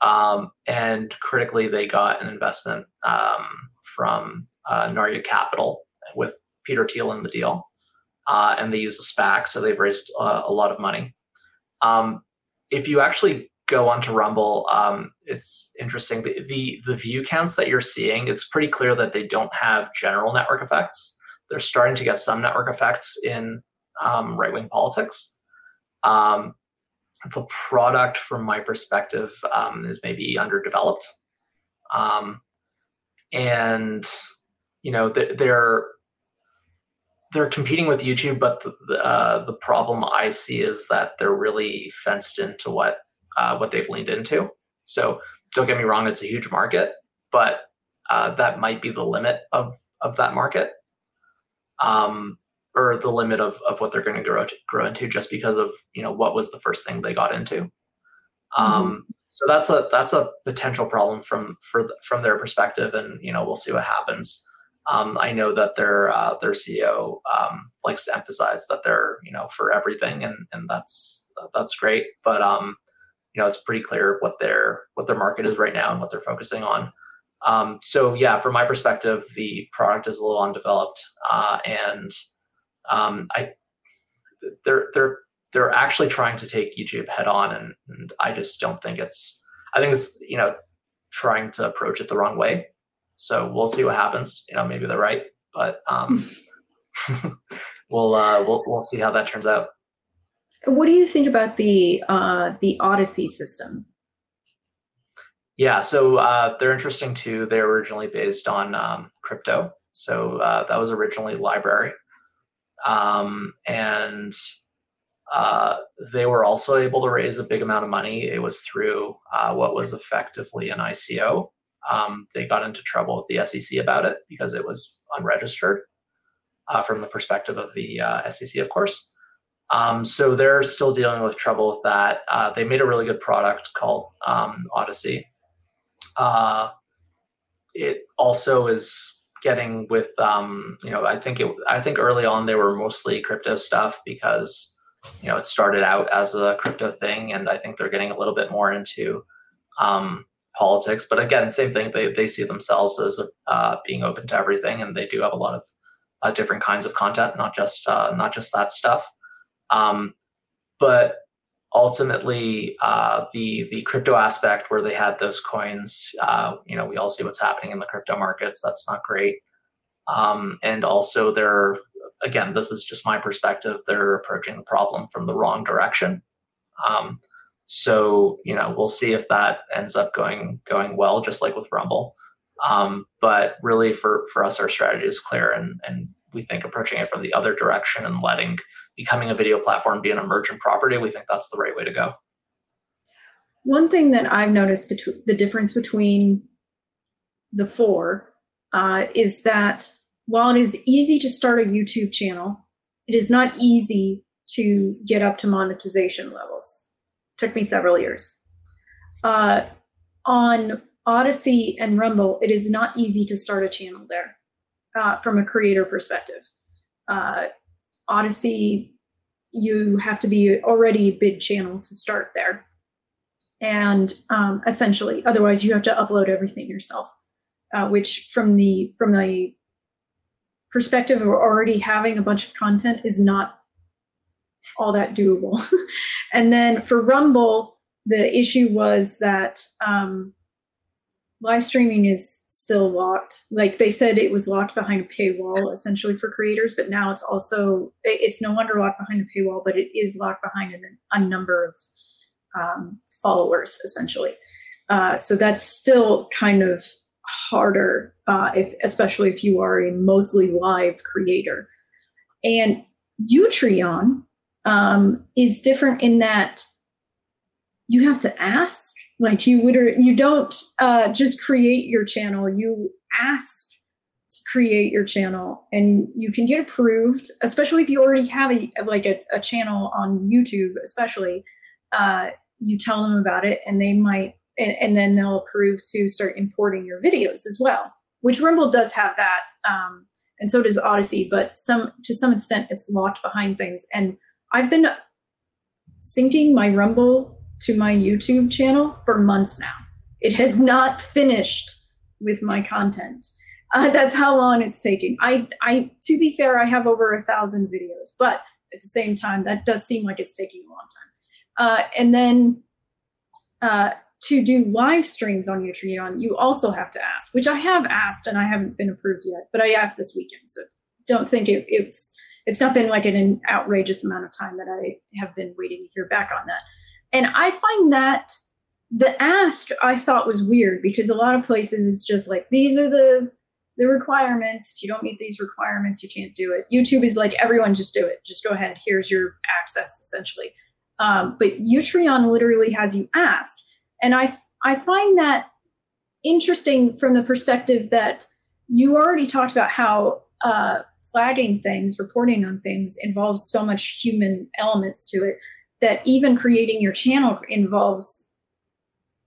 Um, and critically, they got an investment um, from uh, Narya Capital with Peter Thiel in the deal, uh, and they use a SPAC, so they've raised uh, a lot of money. Um, if you actually go onto Rumble, um, it's interesting. The, the, the view counts that you're seeing, it's pretty clear that they don't have general network effects. They're starting to get some network effects in um, right wing politics. Um, the product, from my perspective, um, is maybe underdeveloped, um, and you know they're they're competing with YouTube, but the the, uh, the problem I see is that they're really fenced into what uh, what they've leaned into. So don't get me wrong, it's a huge market, but uh, that might be the limit of of that market, um, or the limit of of what they're going to grow to, grow into, just because of you know what was the first thing they got into. Um, mm-hmm. So that's a that's a potential problem from for from their perspective, and you know we'll see what happens. Um, I know that their uh, their CEO um, likes to emphasize that they're you know for everything, and and that's that's great. But um, you know it's pretty clear what their what their market is right now and what they're focusing on. Um, so yeah, from my perspective, the product is a little undeveloped, uh, and um, I they're they're they're actually trying to take YouTube head on, and, and I just don't think it's. I think it's you know trying to approach it the wrong way. So we'll see what happens. You know, maybe they're right, but um, we'll uh, we'll we'll see how that turns out. What do you think about the uh, the Odysee system? Yeah, so uh, they're interesting too. They're originally based on um, crypto, so uh, that was originally LBRY, um, and uh, they were also able to raise a big amount of money. It was through uh, what was effectively an ICO. Um, they got into trouble with the SEC about it because it was unregistered uh, from the perspective of the uh, SEC, of course. Um, so they're still dealing with trouble with that. Uh, they made a really good product called um, Odysee. Uh, it also is getting with um, you know I think it I think early on they were mostly crypto stuff because you know it started out as a crypto thing, and I think they're getting a little bit more into um, politics. But again, same thing. They they see themselves as uh, being open to everything, and they do have a lot of uh, different kinds of content, not just uh, not just that stuff. Um, but ultimately, uh, the the crypto aspect where they had those coins, uh, you know, we all see what's happening in the crypto markets. That's not great. Um, and also, they're again, this is just my perspective. They're approaching the problem from the wrong direction. Um, so you know, we'll see if that ends up going going well, just like with Rumble. Um, but really, for for us, our strategy is clear, and and we think approaching it from the other direction and letting becoming a video platform be an emergent property, we think that's the right way to go. One thing that I've noticed between the difference between the four uh, is that while it is easy to start a YouTube channel, it is not easy to get up to monetization levels. Took me several years. Uh, on Odysee and Rumble, it is not easy to start a channel there uh, from a creator perspective. Uh, Odysee, you have to be already a big channel to start there. And um, essentially, otherwise, you have to upload everything yourself, uh, which from the from the perspective of already having a bunch of content is not all that doable. and then for Rumble, the issue was that um, live streaming is still locked. Like they said, it was locked behind a paywall essentially for creators, but now it's also it's no longer locked behind a paywall, but it is locked behind a, a number of um, followers essentially. Uh, so that's still kind of harder, uh, if especially if you are a mostly live creator. And Utreon um, is different in that you have to ask like you would you don't uh, just create your channel you ask to create your channel and you can get approved especially if you already have a like a, a channel on youtube especially uh, you tell them about it and they might and, and, then they'll approve to start importing your videos as well which rumble does have that um, and so does Odysee. but some to some extent it's locked behind things and i've been syncing my rumble to my YouTube channel for months now. It has not finished with my content. Uh, that's how long it's taking. I, I, to be fair, I have over a thousand videos, but at the same time, that does seem like it's taking a long time. Uh, and then uh, to do live streams on Utreon, you also have to ask, which I have asked and I haven't been approved yet, but I asked this weekend. So don't think it, it's it's not been like an outrageous amount of time that I have been waiting to hear back on that. And I find that the ask I thought was weird because a lot of places it's just like these are the the requirements. If you don't meet these requirements, you can't do it. YouTube is like everyone just do it. Just go ahead. Here's your access essentially. Um, but Utreon literally has you ask, and I I find that interesting from the perspective that you already talked about how uh, flagging things, reporting on things involves so much human elements to it that even creating your channel involves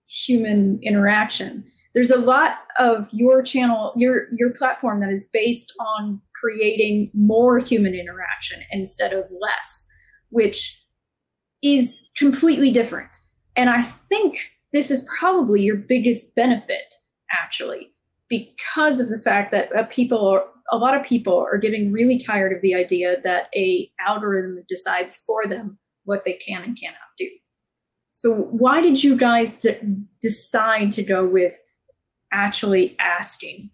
human interaction. There's a lot of your channel your your platform that is based on creating more human interaction instead of less which is completely different. And i think this is probably your biggest benefit actually because of the fact that uh, people are a lot of people are getting really tired of the idea that a algorithm decides for them what they can and cannot do. So, why did you guys d- decide to go with actually asking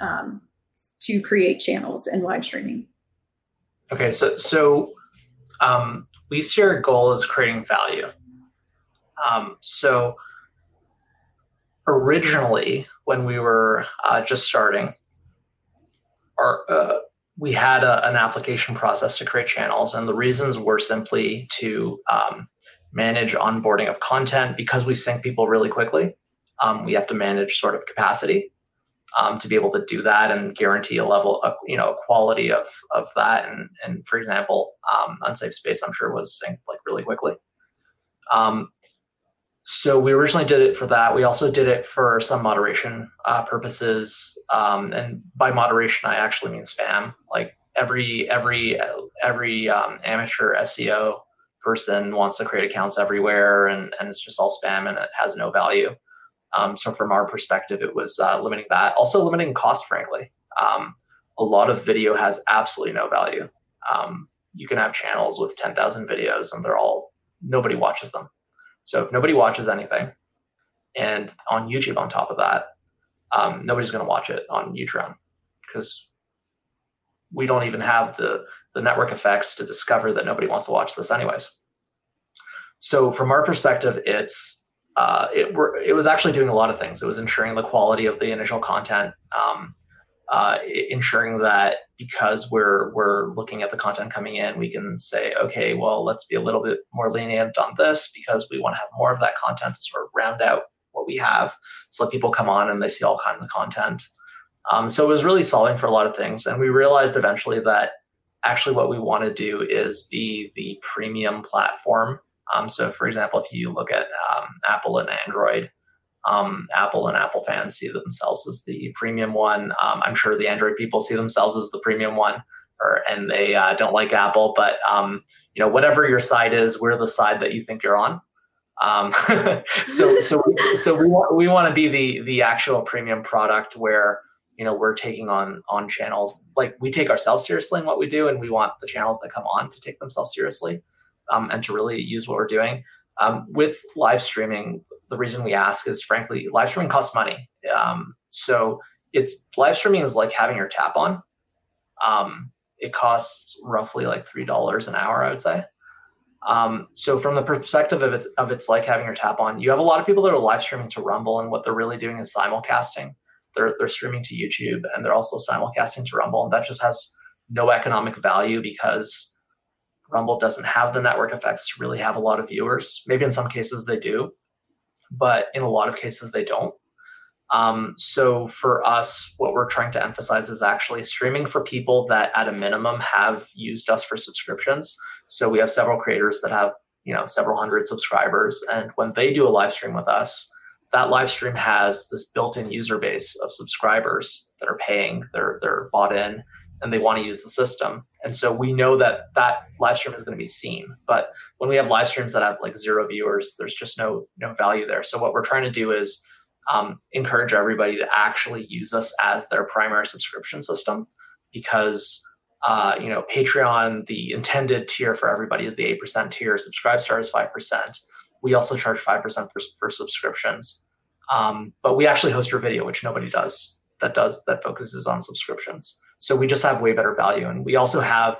um, to create channels and live streaming? Okay, so so um, we see our goal as creating value. Um, so originally, when we were uh, just starting, our uh, we had a, an application process to create channels, and the reasons were simply to um, manage onboarding of content because we sync people really quickly. Um, we have to manage sort of capacity um, to be able to do that and guarantee a level of you know quality of of that. And and for example, um, unsafe space, I'm sure was synced like really quickly. So we originally did it for that. We also did it for some moderation uh, purposes, um, and by moderation, I actually mean spam. Like every every every um, amateur SEO person wants to create accounts everywhere, and and it's just all spam and it has no value. Um, so from our perspective, it was uh, limiting that. Also limiting cost, frankly. Um, a lot of video has absolutely no value. Um, you can have channels with ten thousand videos, and they're all nobody watches them so if nobody watches anything, and on YouTube on top of that, um, nobody's going to watch it on Utreon because we don't even have the the network effects to discover that nobody wants to watch this anyways. So from our perspective, it's uh, it, it was actually doing a lot of things. It was ensuring the quality of the initial content. Um, uh, ensuring that because we're we're looking at the content coming in, we can say, okay, well, let's be a little bit more lenient on this because we want to have more of that content to sort of round out what we have, so let people come on and they see all kinds of content. Um, so it was really solving for a lot of things, and we realized eventually that actually what we want to do is be the premium platform. Um, so, for example, if you look at um, Apple and Android, um, Apple and Apple fans see themselves as the premium one. Um, I'm sure the Android people see themselves as the premium one, or and they uh, don't like Apple. But um, you know, whatever your side is, we're the side that you think you're on. Um, so so so we want we want to be the the actual premium product where you know we're taking on on channels like we take ourselves seriously in what we do, and we want the channels that come on to take themselves seriously um, and to really use what we're doing. Um, with live streaming, the reason we ask is frankly, live streaming costs money. Um, so it's live streaming is like having your tap on. Um, it costs roughly like three dollars an hour, I would say. Um, so from the perspective of it's of it's like having your tap on, you have a lot of people that are live streaming to Rumble, and what they're really doing is simulcasting. They're they're streaming to YouTube, and they're also simulcasting to Rumble, and that just has no economic value because Rumble doesn't have the network effects to really have a lot of viewers. Maybe in some cases they do, but in a lot of cases they don't. Um, so for us, what we're trying to emphasize is actually streaming for people that at a minimum have used us for subscriptions. So we have several creators that have, you know, several hundred subscribers. And when they do a live stream with us, that live stream has this built-in user base of subscribers that are paying, they're they're bought in, and they want to use the system. And so we know that that live stream is going to be seen. But when we have live streams that have like zero viewers, there's just no no value there. So what we're trying to do is um, encourage everybody to actually use us as their primary subscription system because uh, you know patreon the intended tier for everybody is the 8% tier subscribestar is 5% we also charge 5% for, for subscriptions um, but we actually host your video which nobody does that does that focuses on subscriptions so we just have way better value and we also have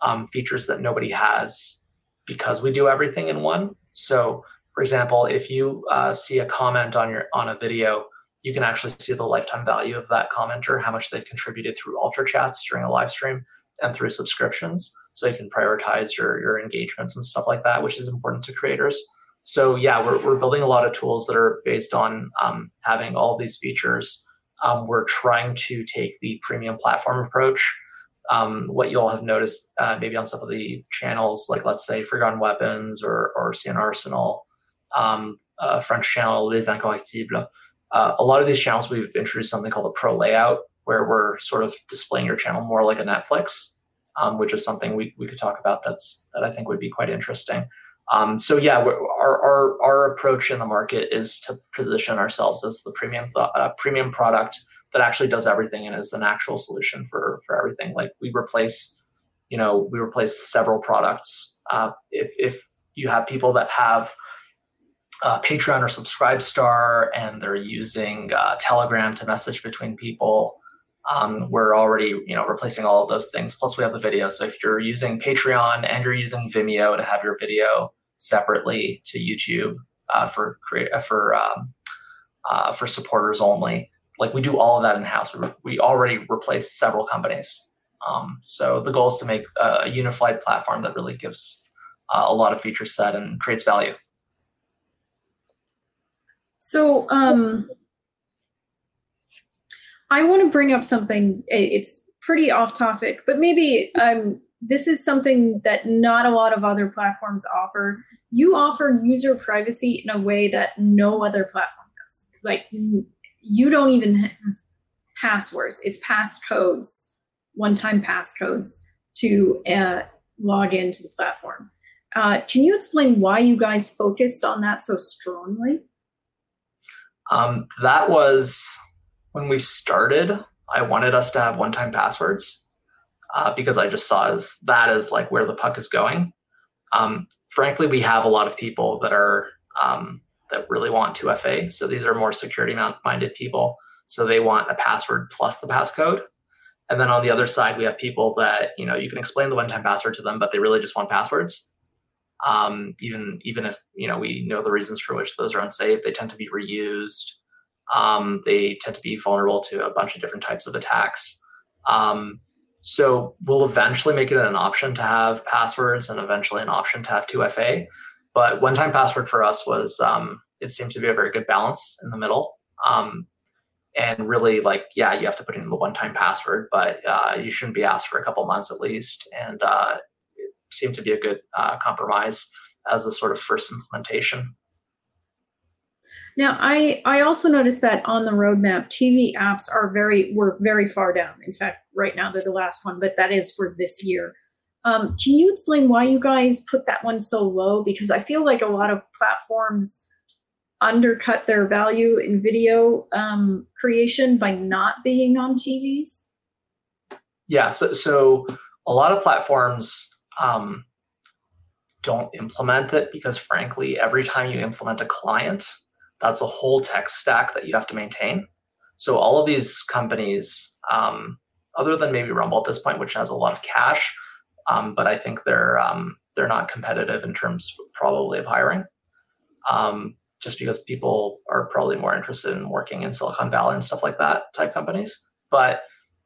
um, features that nobody has because we do everything in one so for example, if you uh, see a comment on your on a video, you can actually see the lifetime value of that commenter, how much they've contributed through ultra chats during a live stream and through subscriptions. So you can prioritize your your engagements and stuff like that, which is important to creators. So yeah, we're we're building a lot of tools that are based on um, having all these features. Um, we're trying to take the premium platform approach. Um, what you all have noticed, uh, maybe on some of the channels, like let's say Forgotten Weapons or or C&Rsenal, um, uh, French channel Les Incorrectibles. Uh, a lot of these channels we've introduced something called a pro layout, where we're sort of displaying your channel more like a Netflix, um, which is something we, we could talk about. That's that I think would be quite interesting. Um, so yeah, our, our our approach in the market is to position ourselves as the premium th- uh, premium product that actually does everything and is an actual solution for for everything. Like we replace, you know, we replace several products. Uh, if if you have people that have uh, Patreon or Subscribestar, and they're using uh, Telegram to message between people. Um, we're already, you know, replacing all of those things. Plus, we have the video. So if you're using Patreon and you're using Vimeo to have your video separately to YouTube uh, for create uh, for um, uh, for supporters only, like we do all of that in house. We, we already replaced several companies. Um, so the goal is to make a unified platform that really gives uh, a lot of feature set and creates value. So, um, I want to bring up something. It's pretty off topic, but maybe um, this is something that not a lot of other platforms offer. You offer user privacy in a way that no other platform does. Like you don't even have passwords; it's passcodes, one-time passcodes to uh, log into the platform. Uh, can you explain why you guys focused on that so strongly? Um, that was when we started. I wanted us to have one-time passwords uh, because I just saw as that as like where the puck is going. Um, frankly, we have a lot of people that are um, that really want 2FA. So these are more security-minded people. So they want a password plus the passcode. And then on the other side, we have people that you know you can explain the one-time password to them, but they really just want passwords um, even even if you know we know the reasons for which those are unsafe they tend to be reused um, they tend to be vulnerable to a bunch of different types of attacks. Um, so we'll eventually make it an option to have passwords and eventually an option to have 2fa but one time password for us was um, it seems to be a very good balance in the middle. Um, and really like yeah you have to put in the one time password but uh, you shouldn't be asked for a couple months at least. And uh, it seemed to be a good uh, compromise as a sort of first implementation. Now, I I also noticed that on the roadmap, TV apps are very were very far down. In fact, right now they're the last one, but that is for this year. Um, can you explain why you guys put that one so low? Because I feel like a lot of platforms undercut their value in video um, creation by not being on TVs. Yeah, so so a lot of platforms um, don't implement it because frankly every time you implement a client that's a whole tech stack that you have to maintain. So all of these companies, um, other than maybe Rumble at this point, which has a lot of cash, um, but I think they're um, they're not competitive in terms probably of hiring, um, just because people are probably more interested in working in Silicon Valley and stuff like that type companies. But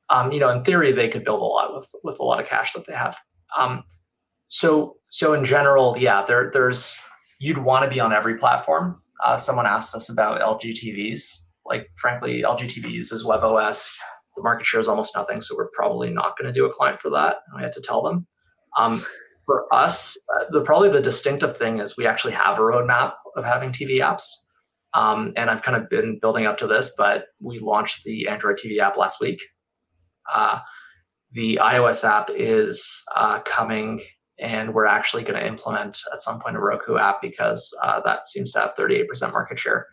um, you know, in theory, they could build a lot with with a lot of cash that they have. Um, so so in general, yeah, there there's you'd want to be on every platform. Uh, someone asked us about LG TVs. Like, frankly, LG TV uses WebOS. The market share is almost nothing, so we're probably not going to do a client for that. I had to tell them. Um, for us, uh, the probably the distinctive thing is we actually have a roadmap of having TV apps. Um, and I've kind of been building up to this, but we launched the Android TV app last week. Uh, the iOS app is uh, coming and we're actually going to implement at some point a Roku app because uh, that seems to have 38% market share.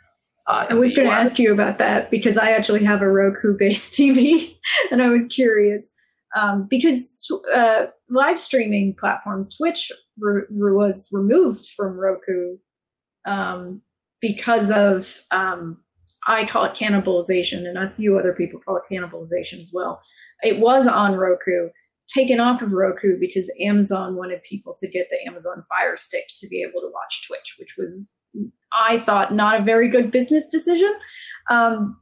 Uh, I was going to ask you about that because I actually have a Roku based TV and I was curious um, because uh, live streaming platforms, Twitch re- was removed from Roku um, because of, um, I call it cannibalization, and a few other people call it cannibalization as well. It was on Roku taken off of Roku because Amazon wanted people to get the Amazon Fire Stick to be able to watch Twitch, which was, I thought, not a very good business decision um,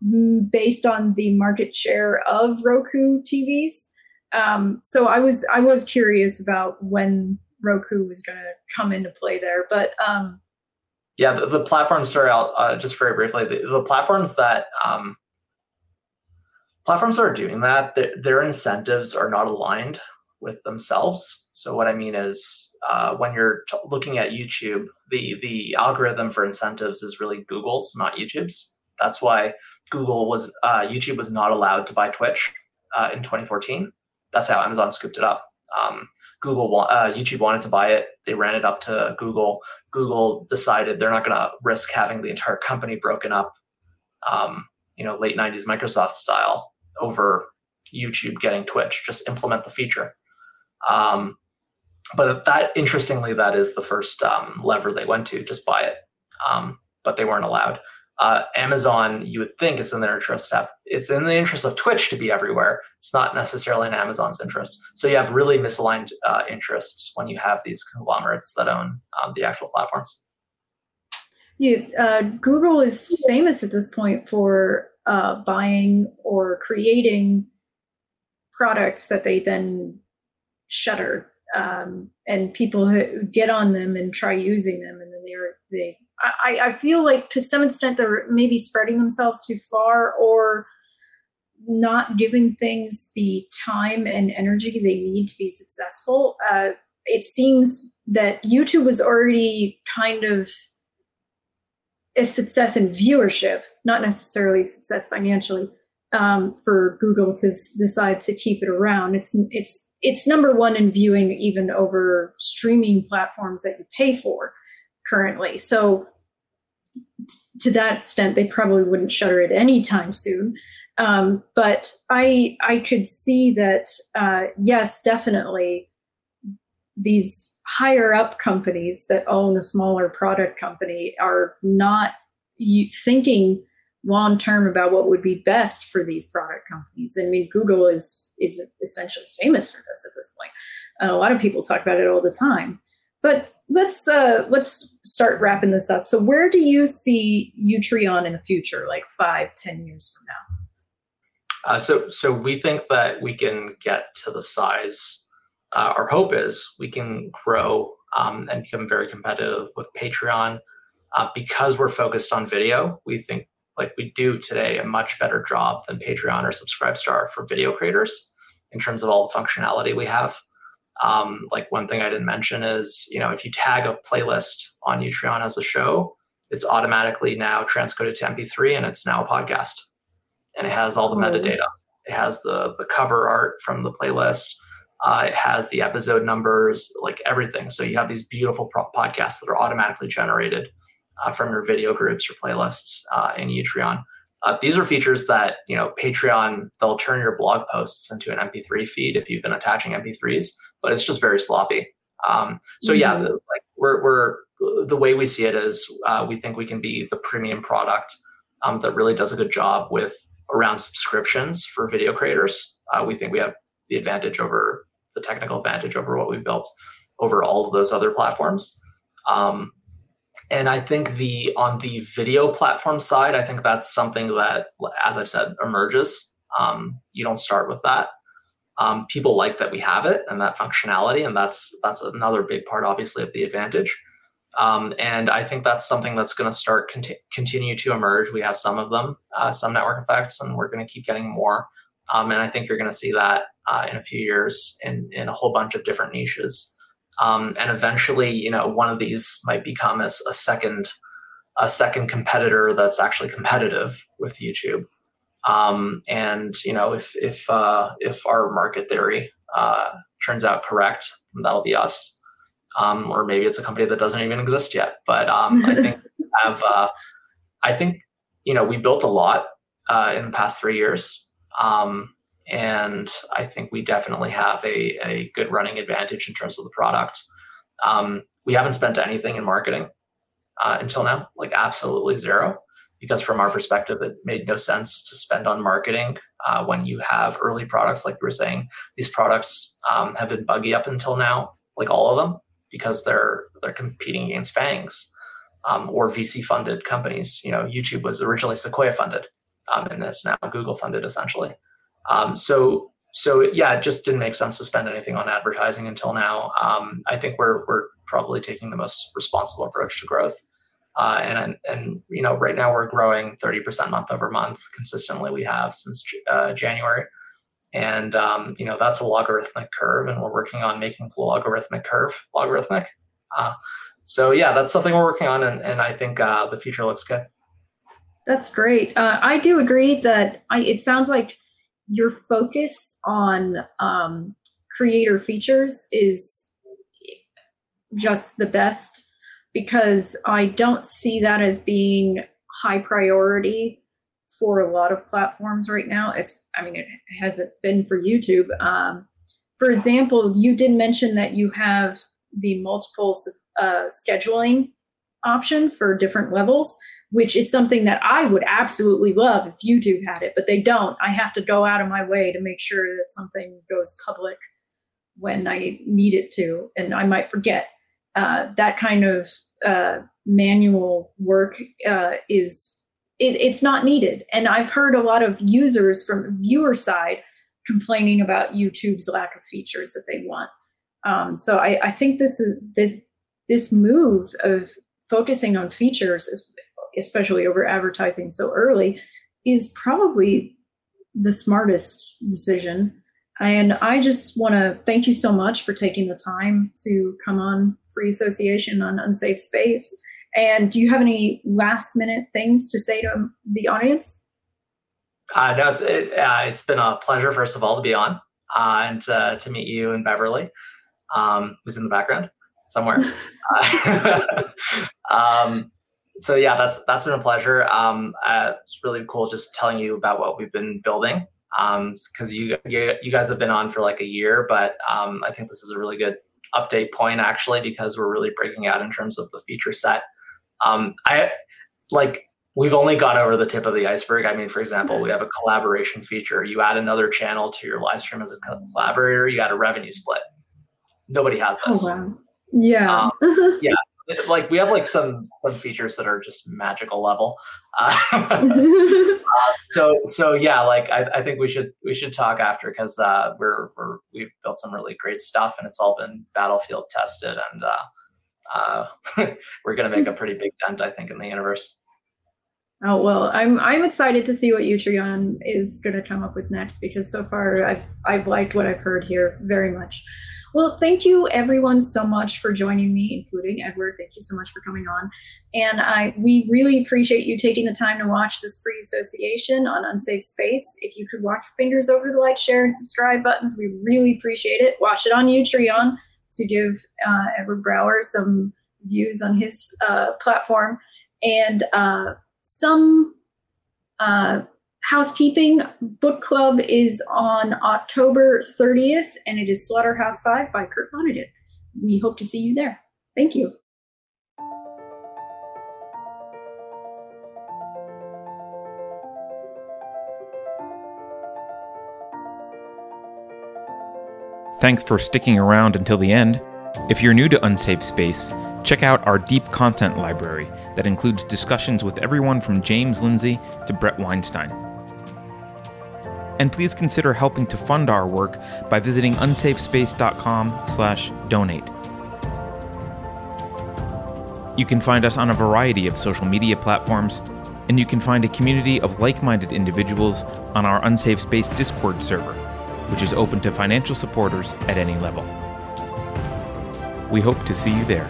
based on the market share of Roku TVs. Um, so I was I was curious about when Roku was going to come into play there, but um, yeah, the, the platforms. Sorry, I'll uh, just very briefly. The, the platforms that um, platforms are doing that, their, their incentives are not aligned with themselves. So what I mean is, uh, when you're t- looking at YouTube, the the algorithm for incentives is really Google's, not YouTube's. That's why Google was uh, YouTube was not allowed to buy Twitch uh, in 2014. That's how Amazon scooped it up. Um, Google, uh, YouTube wanted to buy it. They ran it up to Google. Google decided they're not going to risk having the entire company broken up. Um, you know, late 90s Microsoft style over YouTube getting Twitch. Just implement the feature. Um, but that, interestingly, that is the first um, lever they went to. Just buy it, um, but they weren't allowed. Uh, Amazon, you would think it's in their interest to have, it's in the interest of Twitch to be everywhere. It's not necessarily in Amazon's interest. So you have really misaligned uh, interests when you have these conglomerates that own um, the actual platforms. Yeah, uh, Google is famous at this point for uh, buying or creating products that they then shutter um, and people get on them and try using them and then they're they I, I feel like to some extent they're maybe spreading themselves too far or not giving things the time and energy they need to be successful. Uh, it seems that youtube was already kind of a success in viewership, not necessarily success financially, um, for Google to s- decide to keep it around. It's it's it's number one in viewing, even over streaming platforms that you pay for currently. So t- to that extent, they probably wouldn't shutter it anytime soon. Um, but I I could see that uh, yes, definitely these higher up companies that own a smaller product company are not thinking long term about what would be best for these product companies. I mean, Google is is essentially famous for this at this point. Uh, a lot of people talk about it all the time. But let's uh, let's start wrapping this up. So, where do you see Utreon in the future, like five, ten years from now? Uh, so, so we think that we can get to the size uh, our hope is we can grow um, and become very competitive with Patreon. Uh, because we're focused on video, we think like we do today a much better job than Patreon or Subscribestar for video creators in terms of all the functionality we have. Um, like one thing I didn't mention is, you know, if you tag a playlist on Utreon as a show, it's automatically now transcoded to MP3 and it's now a podcast. And it has all the metadata. It has the the cover art from the playlist. Uh, it has the episode numbers, like everything. So you have these beautiful podcasts that are automatically generated uh, from your video groups or playlists uh, in Utreon. Uh, these are features that you know Patreon they'll turn your blog posts into an MP3 feed if you've been attaching MP3s, but it's just very sloppy. Um, so mm-hmm. yeah, the, like we're we're the way we see it is uh, we think we can be the premium product um, that really does a good job with around subscriptions for video creators. Uh, we think we have the advantage over the technical advantage over what we've built over all of those other platforms. Um, and I think the on the video platform side, I think that's something that, as I've said, emerges. Um, you don't start with that. Um, people like that we have it and that functionality, and that's that's another big part, obviously, of the advantage. Um, and I think that's something that's going to start conti- continue to emerge. We have some of them, uh, some network effects, and we're going to keep getting more. Um, and I think you're going to see that uh, in a few years in in a whole bunch of different niches. Um, and eventually, you know, one of these might become a, a second a second competitor that's actually competitive with YouTube. Um, and you know, if if uh, if our market theory uh, turns out correct, that'll be us. Um, or maybe it's a company that doesn't even exist yet. But um, I think have uh, I think you know we built a lot uh, in the past three years, um, and I think we definitely have a, a good running advantage in terms of the product. Um, we haven't spent anything in marketing uh, until now, like absolutely zero, because from our perspective, it made no sense to spend on marketing uh, when you have early products. Like we were saying, these products um, have been buggy up until now, like all of them, because they're they're competing against FAANGs um, or VC funded companies. You know, YouTube was originally Sequoia funded, um, and it's now Google funded essentially. Um, so so yeah, it just didn't make sense to spend anything on advertising until now. Um, I think we're we're probably taking the most responsible approach to growth. Uh, and and you know right now we're growing 30% month over month consistently we have since uh, January and um, you know that's a logarithmic curve and we're working on making the logarithmic curve logarithmic uh, so yeah that's something we're working on and, and I think uh, the future looks good that's great uh, I do agree that I, it sounds like your focus on um, creator features is just the best because I don't see that as being high priority for a lot of platforms right now. As I mean, it hasn't been for YouTube. Um, for example, you did mention that you have the multiple uh, scheduling option for different levels which is something that I would absolutely love if YouTube had it, but they don't. I have to go out of my way to make sure that something goes public when I need it to, and I might forget. Uh, that kind of uh, manual work uh, is it, it's not needed, and I've heard a lot of users from viewer side complaining about YouTube's lack of features that they want. Um, so I, I think this is this this move of focusing on features is especially over advertising so early, is probably the smartest decision. And I just want to thank you so much for taking the time to come on Free Association on Unsafe Space. And do you have any last minute things to say to the audience? Uh, no, it's, it, has uh, been a pleasure, first of all, to be on uh, and uh, to meet you and Beverly, um, who's in the background somewhere. um, so yeah, that's that's been a pleasure. Um, uh, it's really cool just telling you about what we've been building because um, you, you, you guys have been on for like a year, but um, I think this is a really good update point actually because we're really breaking out in terms of the feature set. Um, I like we've only gone over the tip of the iceberg. I mean, for example, we have a collaboration feature. You add another channel to your live stream as a collaborator, you got a revenue split. Nobody has this. Oh, wow. Yeah. Um, yeah like we have like some some features that are just magical level. Uh, uh, so so yeah, like I, I, think we should we should talk after because uh, we're we're we've built some really great stuff and it's all been battlefield tested and uh, uh, we're gonna make a pretty big dent I think in the universe. Oh well, I'm I'm excited to see what Utreon is going to come up with next because so far I've I've liked what I've heard here very much. Well, thank you everyone so much for joining me, including Edward. Thank you so much for coming on. And I we really appreciate you taking the time to watch this free association on Unsafe Space. If you could walk your fingers over the like, share, and subscribe buttons, we really appreciate it. Watch it on Utreon to give uh, Edward Brawer some views on his uh, platform and uh, some uh, Housekeeping Book Club is on October 30th, and it is Slaughterhouse 5 by Kurt Vonnegut. We hope to see you there. Thank you. Thanks for sticking around until the end. If you're new to Unsafe Space, check out our deep content library that includes discussions with everyone from James Lindsay to Bret Weinstein. And please consider helping to fund our work by visiting unsafespace.com/donate. You can find us on a variety of social media platforms, and you can find a community of like-minded individuals on our Unsafe Space Discord server, which is open to financial supporters at any level. We hope to see you there.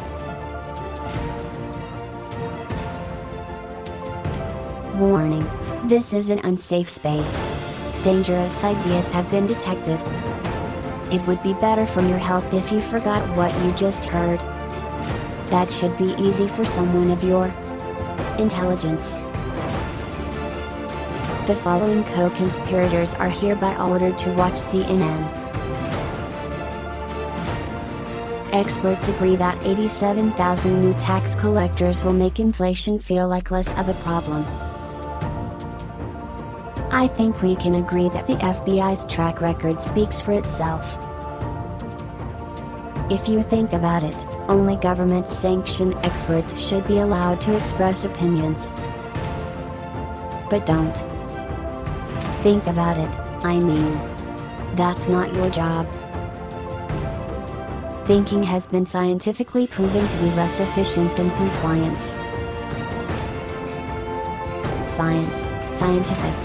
Warning this is an unsafe space. Dangerous ideas have been detected. It would be better for your health if you forgot what you just heard. That should be easy for someone of your intelligence. The following co conspirators are hereby ordered to watch CNN. Experts agree that 87,000 new tax collectors will make inflation feel like less of a problem. I think we can agree that the FBI's track record speaks for itself. If you think about it, only government sanctioned experts should be allowed to express opinions. But don't. Think about it, I mean. That's not your job. Thinking has been scientifically proven to be less efficient than compliance. Science, scientific,